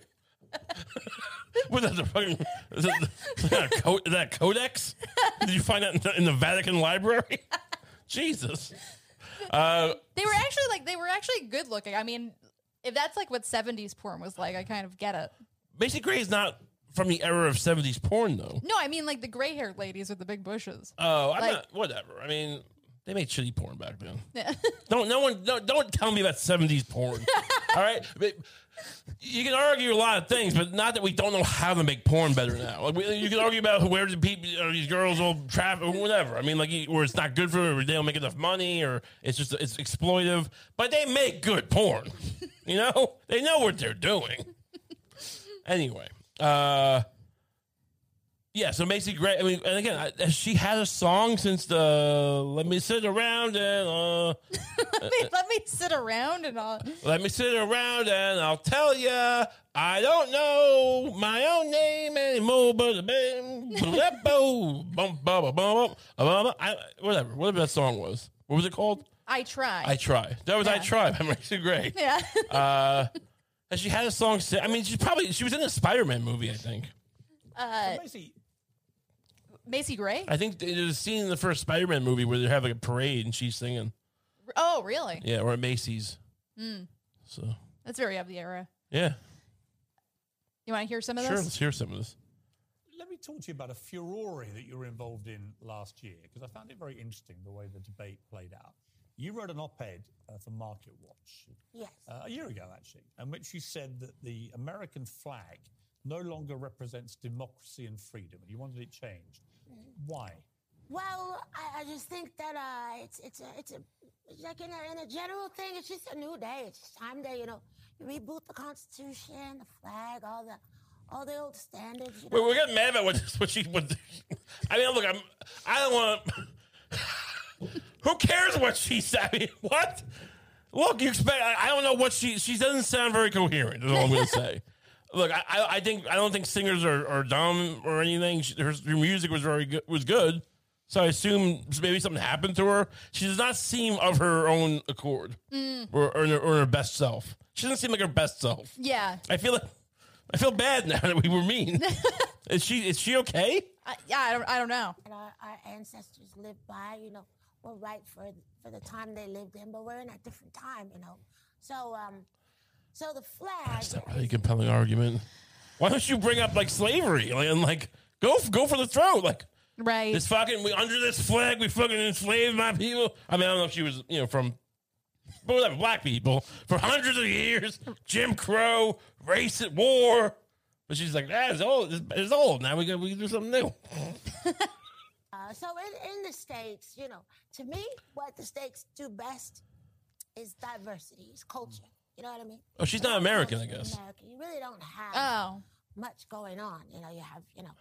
Was that the fucking is that, is that, is that Codex? Did you find that in the, in the Vatican Library? Jesus. Uh, They were actually like they were actually good looking. I mean, if that's like what '70s porn was like, I kind of get it. Macy Gray is not from the era of '70s porn, though. No, I mean like the gray haired ladies with the big bushes. Oh, I'm Like- not. Whatever. I mean, they made shitty porn back then. Don't no one don't, don't tell me about seventies porn. All right, But you can argue a lot of things, but not that we don't know how to make porn better now. Like we, you can argue about where the people, are these girls all trap or whatever. I mean, like where it's not good for them, or they don't make enough money, or it's just it's exploitive. But they make good porn. You know, they know what they're doing. Anyway, uh, yeah. So Macy Gray. I mean, and again, I- has she had a song since the "Let Me Sit Around" and uh, let, me, let me sit around and all. let me sit around and I'll tell you I don't know my own name anymore, but I, whatever, whatever that song was. What was it called? I try. I try. That was I Yeah. try by Macy Gray. yeah. Uh, and she had a song. I mean, she probably she was in a Spider-Man movie. I think. uh, Basically, Macy Gray. I think there's a scene in the first Spider-Man movie where they have like a parade and she's singing. Oh, really? Yeah, or at Macy's. Hmm. So That's very of the era. yeah, You want to hear some of sure. this? Let's hear some of this. Let me talk to you about a furore that you were involved in last year, because I found it very interesting the way the debate played out. You wrote an op ed uh, for MarketWatch Yes. uh, a year ago, actually, in which you said that the American flag no longer represents democracy and freedom, and you wanted it changed. Why? Well, I, I just think that uh, it's it's a it's a it's like in a, in a general thing. It's just a new day. It's just time to you know you reboot the Constitution, the flag, all the all the old standards. You know? Wait, we're getting mad about what what she what. I mean, look, I'm. I don't want. Who cares what she said? I mean, what? Look, you expect. I, I don't know what she. She doesn't sound very coherent. Is all I'm going to say. Look, I, I, I think I don't think singers are, are dumb or anything. She, her, her music was very good. Was good. So I assume maybe something happened to her. She does not seem of her own accord or, or, in her, or in her best self. She doesn't seem like her best self. Yeah. I feel like I feel bad now that we were mean. is she is she okay? I, yeah. I don't. I don't know. that our, our ancestors lived by. You know, we're right for for the time they lived in, but we're in a different time. You know, so um, so the flag. That's not really a compelling argument. Why don't you bring up like slavery and like go go for the throat? Like Right. this fucking we under this flag we fucking enslaved my people. I mean I don't know if she was you know from but whatever black people for hundreds of years, Jim Crow, race at war. But she's like, ah, it's old. It's, it's old. Now we got we can do something new. Uh, so in, in the states, you know, to me, what the states do best is diversity, is culture. You know what I mean? Oh, she's not American, I guess. America, you really don't have oh. much going on. You know, you have, you know,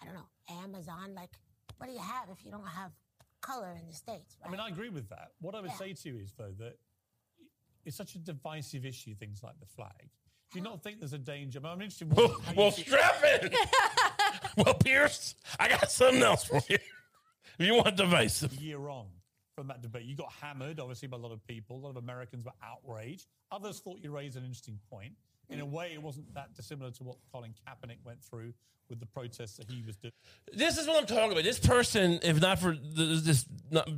I don't know, Amazon. Like, what do you have if you don't have color in the states? Right? I mean, I agree with that. What I would Yeah. say to you is, though, that it's such a divisive issue. Things like the flag. Do you not think there's a danger? I mean, I'm interested. Well, well strap in. well, Piers, I got something else for you. If you want divisive. year on from that debate. You got hammered, obviously, by a lot of people. A lot of Americans were outraged. Others thought you raised an interesting point. In a way, it wasn't that dissimilar to what Colin Kaepernick went through with the protests that he was doing. This is what I'm talking about. This person, if not for th- this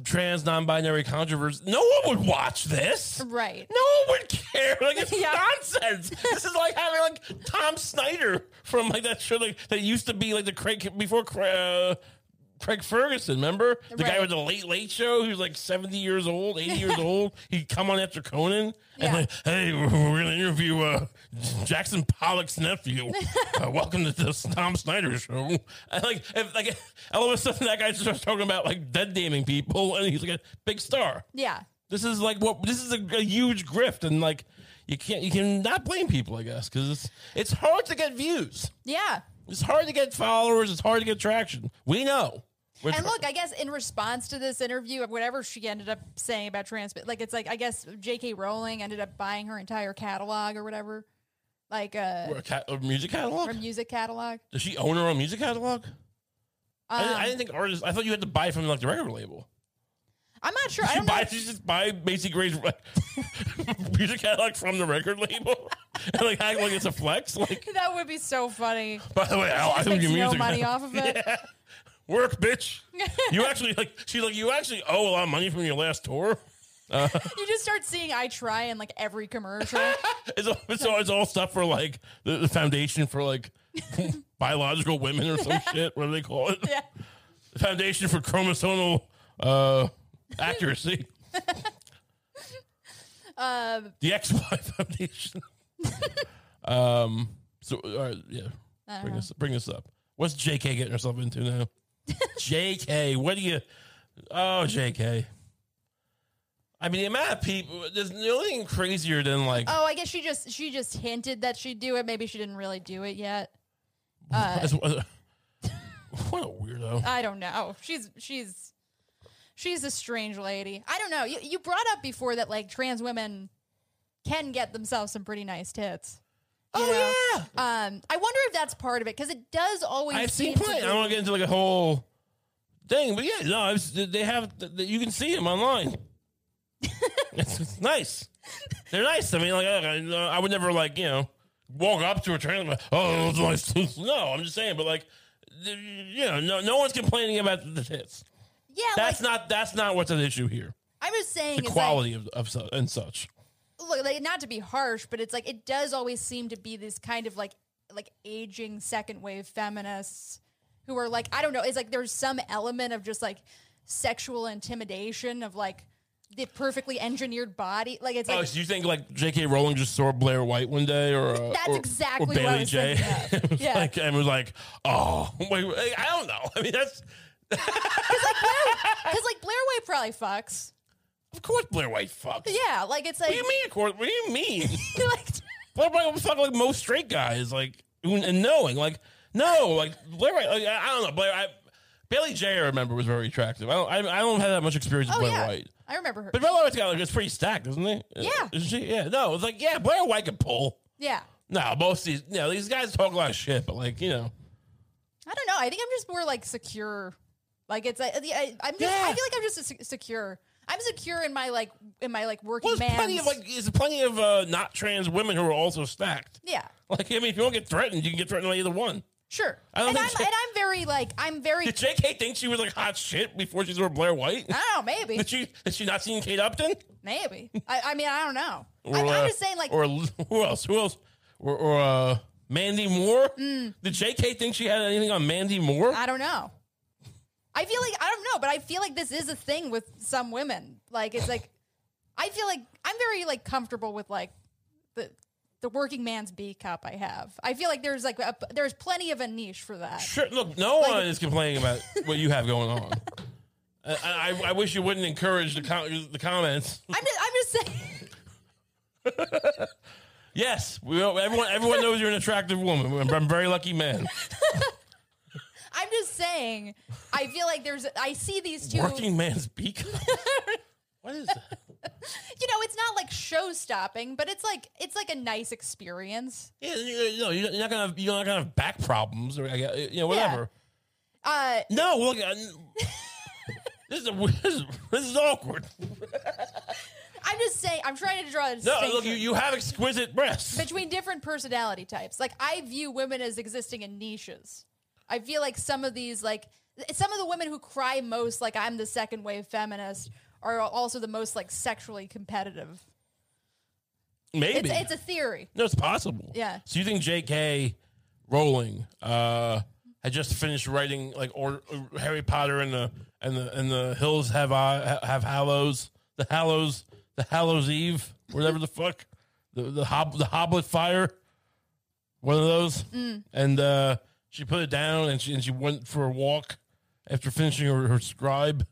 trans non-binary controversy, no one would watch this. Right. No one would care. Like it's Yeah. nonsense. this is like having like Tom Snyder from like that show like, that used to be like the Craig before Craig, uh, Craig Ferguson. Remember the guy with the Late Late Show? He was like 70 years old, 80 years old. He'd come on after Conan Yeah. and like, hey, we're, we're gonna interview uh, Jackson Pollock's nephew. uh, welcome to the Tom Snyder show. And like, if, like all of a sudden that guy starts talking about like dead naming people, and he's like a big star. Yeah. This is like what this is a, a huge grift, and like you can't you can not blame people, I guess, because it's it's hard to get views. Yeah. It's hard to get followers. It's hard to get traction. We know. We're And look, I guess in response to this interview, whatever she ended up saying about trans, like it's like I guess J.K. Rowling ended up buying her entire catalog or whatever, like uh, a, cat, a music catalog. her music catalog. Does she own her own music catalog? I, didn't, I Um, didn't think artists. I thought you had to buy from like the record label. I'm not sure. I She don't know. buy. She just buy Macy Gray's music catalog from the record label, and like act like it's a flex. Like, That would be so funny. by the way, I Just think no music money off of it. Yeah. Work, bitch. You actually like. She's like, you actually owe a lot of money from your last tour. You just start seeing "I Try" in like every commercial. It's all, it's all, it's all stuff for like the, the foundation for like biological women or some shit. What do they call it? yeah. The foundation for chromosomal uh, accuracy. Um, The XY Foundation. um. So, yeah. Bring us, bring us up. What's JK getting herself into now? JK, what do you? Oh, JK. I mean, the amount of people. There's nothing crazier than like. oh, I guess she just she just hinted that she'd do it. Maybe she didn't really do it yet. Uh, what, a weirdo. I don't know. She's she's she's a strange lady. I don't know. You you brought up before that like trans women can get themselves some pretty nice tits. You Oh, know? yeah. Um, I wonder if that's part of it because it does always. I've seen to. I don't want to get into like a whole thing, but yeah, no, I've, they have. You can see them online. it's, it's nice. They're nice. I mean, like I, I would never like you know walk up to a train. Like, oh, are nice. No, I'm just saying. But like, you know, no, no one's complaining about the tits. Yeah, That's like, not. That's not what's at issue here. I'm just saying The quality of, of and such. Like, look, like, not to be harsh, but it's like it does always seem to be this kind of like like aging second wave feminists who are like I don't know. It's like there's some element of just like sexual intimidation of like the perfectly engineered body. Like it's like oh, so you think like J.K. Rowling just saw Blair White one day, or uh, That's or, exactly or what I Bailey Jay thinking of. Was Yeah. like, and was like, oh, wait, wait, I don't know. I mean, that's because like Blair White probably fucks. Of course Blair White fucks. Yeah, like it's like What do you mean? Of course. What do you mean? like Blair White would fuck like most straight guys, like and knowing, like no, like Blair White. Like, I I don't know. Blair. I, Bailey Jay I remember was very attractive. I don't. I, I don't have that much experience with oh Blair yeah, White. I remember her. But Blair White's got like it's pretty stacked, isn't he? Yeah. Isn't she? Yeah. No, it's like yeah, Blair White can pull. yeah. No, most of these, you know, these guys talk a lot of shit, but like, you know, I don't know. I think I'm just more like secure. Like it's like I, I'm just. Yeah. I feel like I'm just secure. I'm secure in my like in my like working well, there's plenty of like, there's plenty of uh, not trans women who are also stacked. yeah, Like, I mean, if you don't get threatened, you can get threatened by either one. sure. I don't and think I'm and I'm very like I'm very. Did J.K. think she was like hot shit before she saw Blair White? I don't know. Maybe. Did she? Did she not seen Kate Upton? Maybe. I, I mean, I don't know. Or, I, I'm uh, just saying, like, or who else? Who else? Or, or uh, Mandy Moore? Did J.K. think she had anything on Mandy Moore? Mm. I don't know. I feel like I don't know, but I feel like this is a thing with some women. Like it's like I feel like I'm very like comfortable with like the the working man's B cup I have. I feel like there's like a, there's plenty of a niche for that. Sure. Look, no one is complaining about what you have going on. I, I, I wish you wouldn't encourage the com- the comments. I'm just I'm just saying Yes, we everyone everyone knows you're an attractive woman. I'm, I'm a very lucky man. I'm just saying I feel like there's I see these two Working man's beak. what is that? you know, it's not like show stopping, but it's like it's like a nice experience. Yeah, you, know, you're not gonna have, you're not gonna have back problems or you know whatever. Uh, No, look, I, this is a, this is this is awkward. I'm just saying, I'm trying to draw a No, distinction look, you, you have exquisite breasts. between different personality types. Like I view women as existing in niches. I feel like some of these, like some of the women who cry most, like I'm the second wave feminist, are also the most like sexually competitive. Maybe It's it's a theory. no, it's possible. Yeah. So you think J.K. Rowling uh, had just finished writing like or, uh, Harry Potter and the and the and the hills have I have hallows the hallows the hallows eve whatever the fuck the the hob the hoblet fire one of those and uh, she put it down and she and she went for a walk after finishing her, her scribe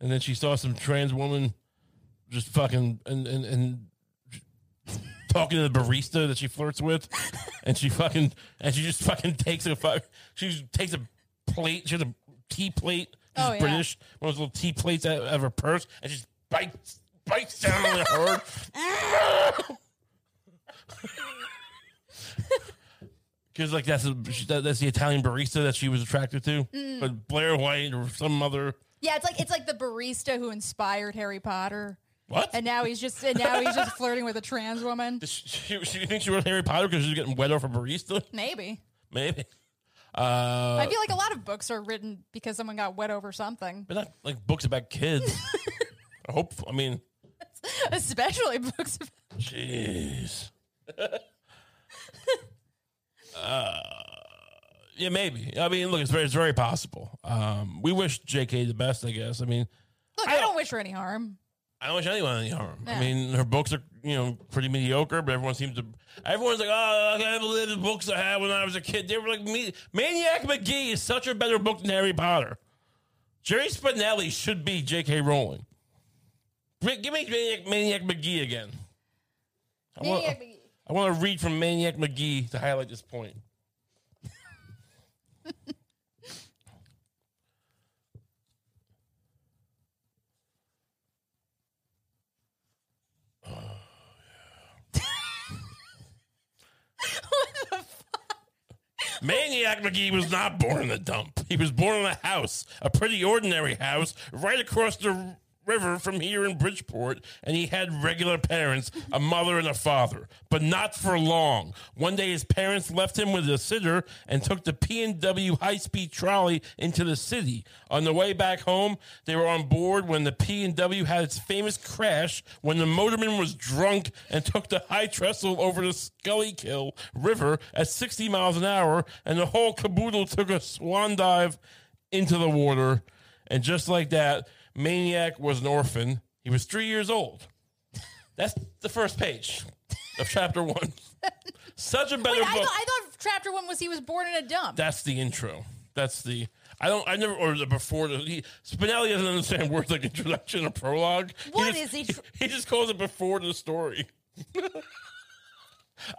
and then she saw some trans woman just fucking and and, and talking to the barista that she flirts with, and she fucking and she just fucking takes a fuck. She takes a plate. She has a tea plate. She's Oh, yeah. British. One of those little tea plates out of her purse, and she just bites bites down on it hard. Because like that's a, that's the Italian barista that she was attracted to, Mm. but Blair White or some other Yeah, it's like it's like the barista who inspired Harry Potter, what? and now he's just and now he's just flirting with a trans woman. Does she, she, she thinks she wrote Harry Potter because she's getting wet off a barista? Maybe. Maybe. Uh, I feel like a lot of books are written because someone got wet over something, But not like books about kids. I hope. I mean, especially books. About- jeez. Uh, yeah, maybe. I mean, look, it's very, it's very possible. Um, we wish J.K. the best. I guess. I mean, Look, I don't wish her any harm. I don't wish anyone any harm. I mean, her books are you know pretty mediocre, but everyone seems to. Everyone's like, oh, I can't believe the books I had when I was a kid. They were like, me. Maniac Magee is such a better book than Harry Potter. Jerry Spinelli should be J.K. Rowling. Give me Maniac, Maniac Magee again. I Maniac Magee. I want to read from Maniac Magee to highlight this point. Maniac Magee was not born in a dump. He was born in a house, a pretty ordinary house, right across the river from here in Bridgeport, and he had regular parents, a mother and a father, but not for long. One day his parents left him with a sitter and took the P&W high-speed trolley into the city. On the way back home, they were on board when the P&W had its famous crash when the motorman was drunk and took the high trestle over the Schuylkill River at 60 miles an hour, and the whole caboodle took a swan dive into the water. And just like that, Maniac was an orphan. He was three years old. That's the first page of chapter one. Such a better Wait, I book. thought, I thought chapter one was he was born in a dump. That's the intro. That's the. I don't. I never. Or the before the. He, Spinelli doesn't understand words like introduction or prologue. What he is he tr- He just calls it before the story.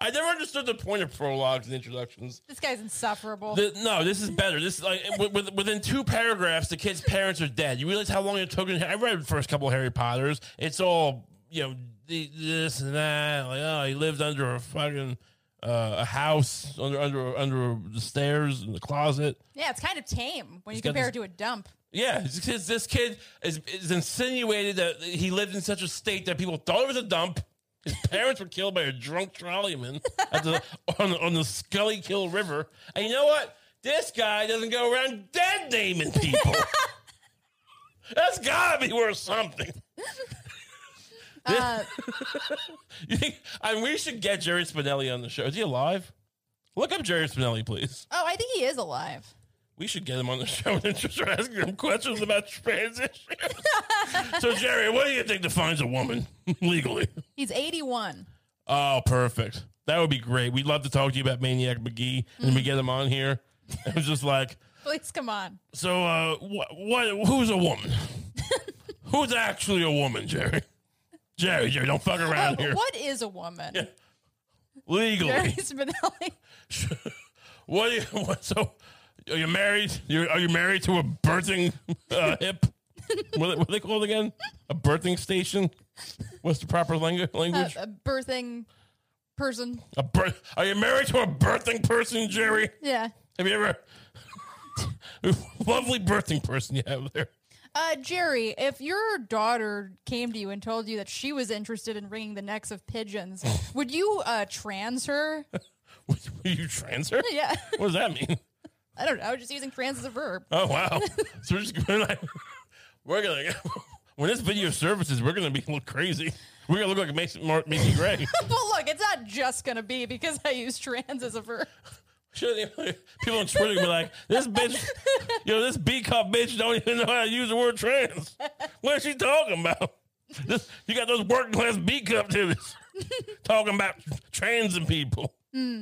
I never understood the point of prologues and introductions. this guy's insufferable. The- no, this is better. This is like with, with, within two paragraphs, the kid's parents are dead. You realize how long it took? I read the first couple of Harry Potters. It's all you know, this and that. Like, oh, he lived under a fucking uh, a house under under under the stairs in the closet. yeah, it's kind of tame when you compare this- it to a dump. Yeah, because this kid is, is insinuated that he lived in such a state that people thought it was a dump. His parents were killed by a drunk trolleyman at the, on, the- on the Schuylkill River. And you know what? This guy doesn't go around dead naming people. That's gotta be worth something. Uh, You think? I mean, we should get Jerry Spinelli on the show. Is he alive? Look up Jerry Spinelli, please. oh, I think he is alive. We should get him on the show and just start asking him questions about transition. so, Jerry, what do you think defines a woman legally? He's 81. Oh, perfect. That would be great. We'd love to talk to you about Maniac Magee, and we get him on here. It was just like, Please come on. so, uh, what? What? Who's a woman? who's actually a woman, Jerry? Jerry, Jerry, don't fuck around here. What is a woman? Yeah. Legally, Jerry Spinelli. what? Do you, what? So, are you married? You're, are you married to a birthing uh, hip? what, what are they called again? A birthing station? What's the proper langu- a, language? a birthing person. A birth? Are you married to a birthing person, Jerry? Yeah. Have you ever? Lovely birthing person you have there. Uh, Jerry, if your daughter came to you and told you that she was interested in wringing the necks of pigeons, would you uh, trans her? would you trans her? Yeah. What does that mean? I don't know. I was just using trans as a verb. Oh wow! so we're just gonna we're gonna when this video surfaces, we're gonna be look crazy. We're gonna look like Macy, Mar- Macy Gray. well, look, it's not just going to be because I use trans as a verb. People on Twitter be like, "This bitch, yo, this B cup bitch don't even know how to use the word trans." What is she talking about? This, you got those working class B cup dudes talking about trans and people. Hmm.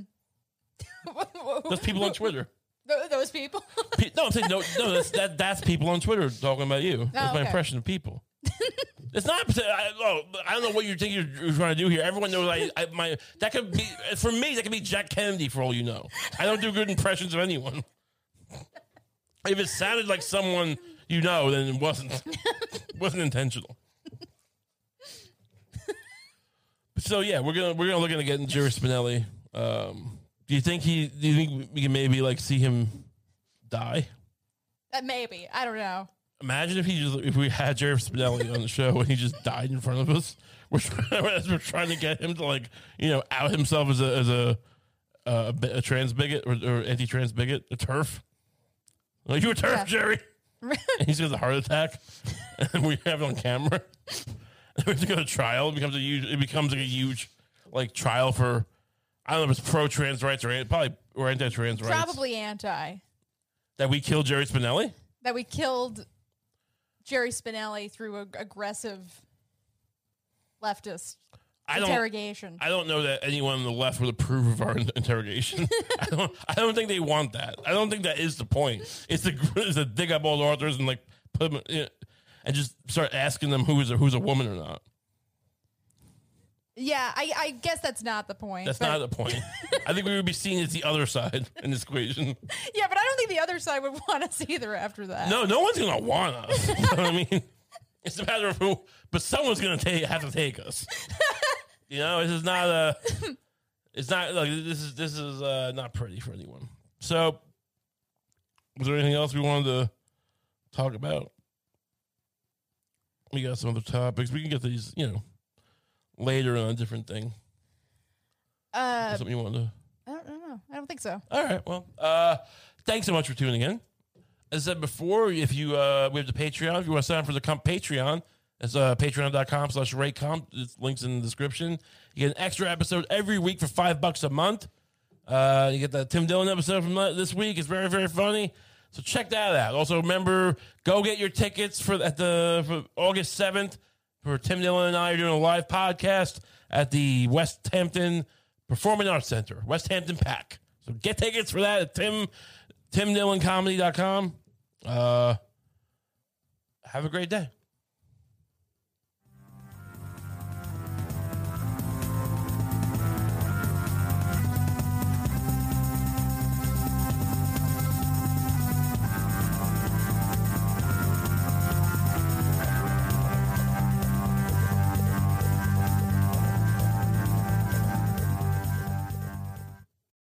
Those people on Twitter. Th- Those people. Pe- No, I'm saying no, no. That's that, that's people on Twitter talking about you. That's my okay. impression of people. it's not. I, oh, I don't know what you think you're, you're trying to do here. Everyone knows I, I my that could be for me. That could be Jack Kennedy for all you know. I don't do good impressions of anyone. If it sounded like someone you know, then it wasn't wasn't intentional. so yeah, we're gonna we're gonna look into getting Jerry Spinelli. Um, do you think he? Do you think we can maybe like see him die? Uh, maybe. I don't know. Imagine if he just if we had Jerry Spinelli on the show and he just died in front of us. We're trying, we're trying to get him to like you know out himself as a as a a, a trans bigot or, or anti trans bigot, a TERF. Like you a TERF, Yeah. Jerry. and he's got a heart attack, and we have it on camera. we have to go to trial. It becomes a huge. It becomes like a huge like trial for I don't know if it's pro trans rights or an- probably or anti trans rights. Probably anti. that we killed Jerry Spinelli. That we killed Jerry Spinelli through a aggressive leftist I don't. interrogation. I don't know that anyone on the left would approve of our in- interrogation. I don't. I don't think they want that. I don't think that is the point. It's to, it's to dig up all the authors and like put them in, and just start asking them who is a, who's a woman or not. Yeah, I, I guess that's not the point. That's but- not the point. I think we would be seen as the other side in this equation. Yeah, but I don't think the other side would want us either after that. No, no one's gonna want us. You know what I mean? It's a matter of who, but someone's gonna take have to take us. You know, this is not a. It's not like this is this is uh, not pretty for anyone. So, was there anything else we wanted to talk about? We got some other topics. We can get these, you know, later on a different thing. Uh, Something you want to. I don't, I don't know. I don't think so. All right. Well, uh, thanks so much for tuning in. As I said before, if you uh, we have the Patreon. If you want to sign up for the comp Patreon, it's uh, patreon.com slash raykump. It's links in the description. You get an extra episode every week for five bucks a month. Uh, you get the Tim Dillon episode from this week. It's very, very funny. So check that out. Also, remember, go get your tickets for at the for August seventh for Tim Dillon and I are doing a live podcast at the Westhampton Performing Arts Center, Westhampton Pack. So get tickets for that at Tim TimDillonComedy.com. Uh, have a great day.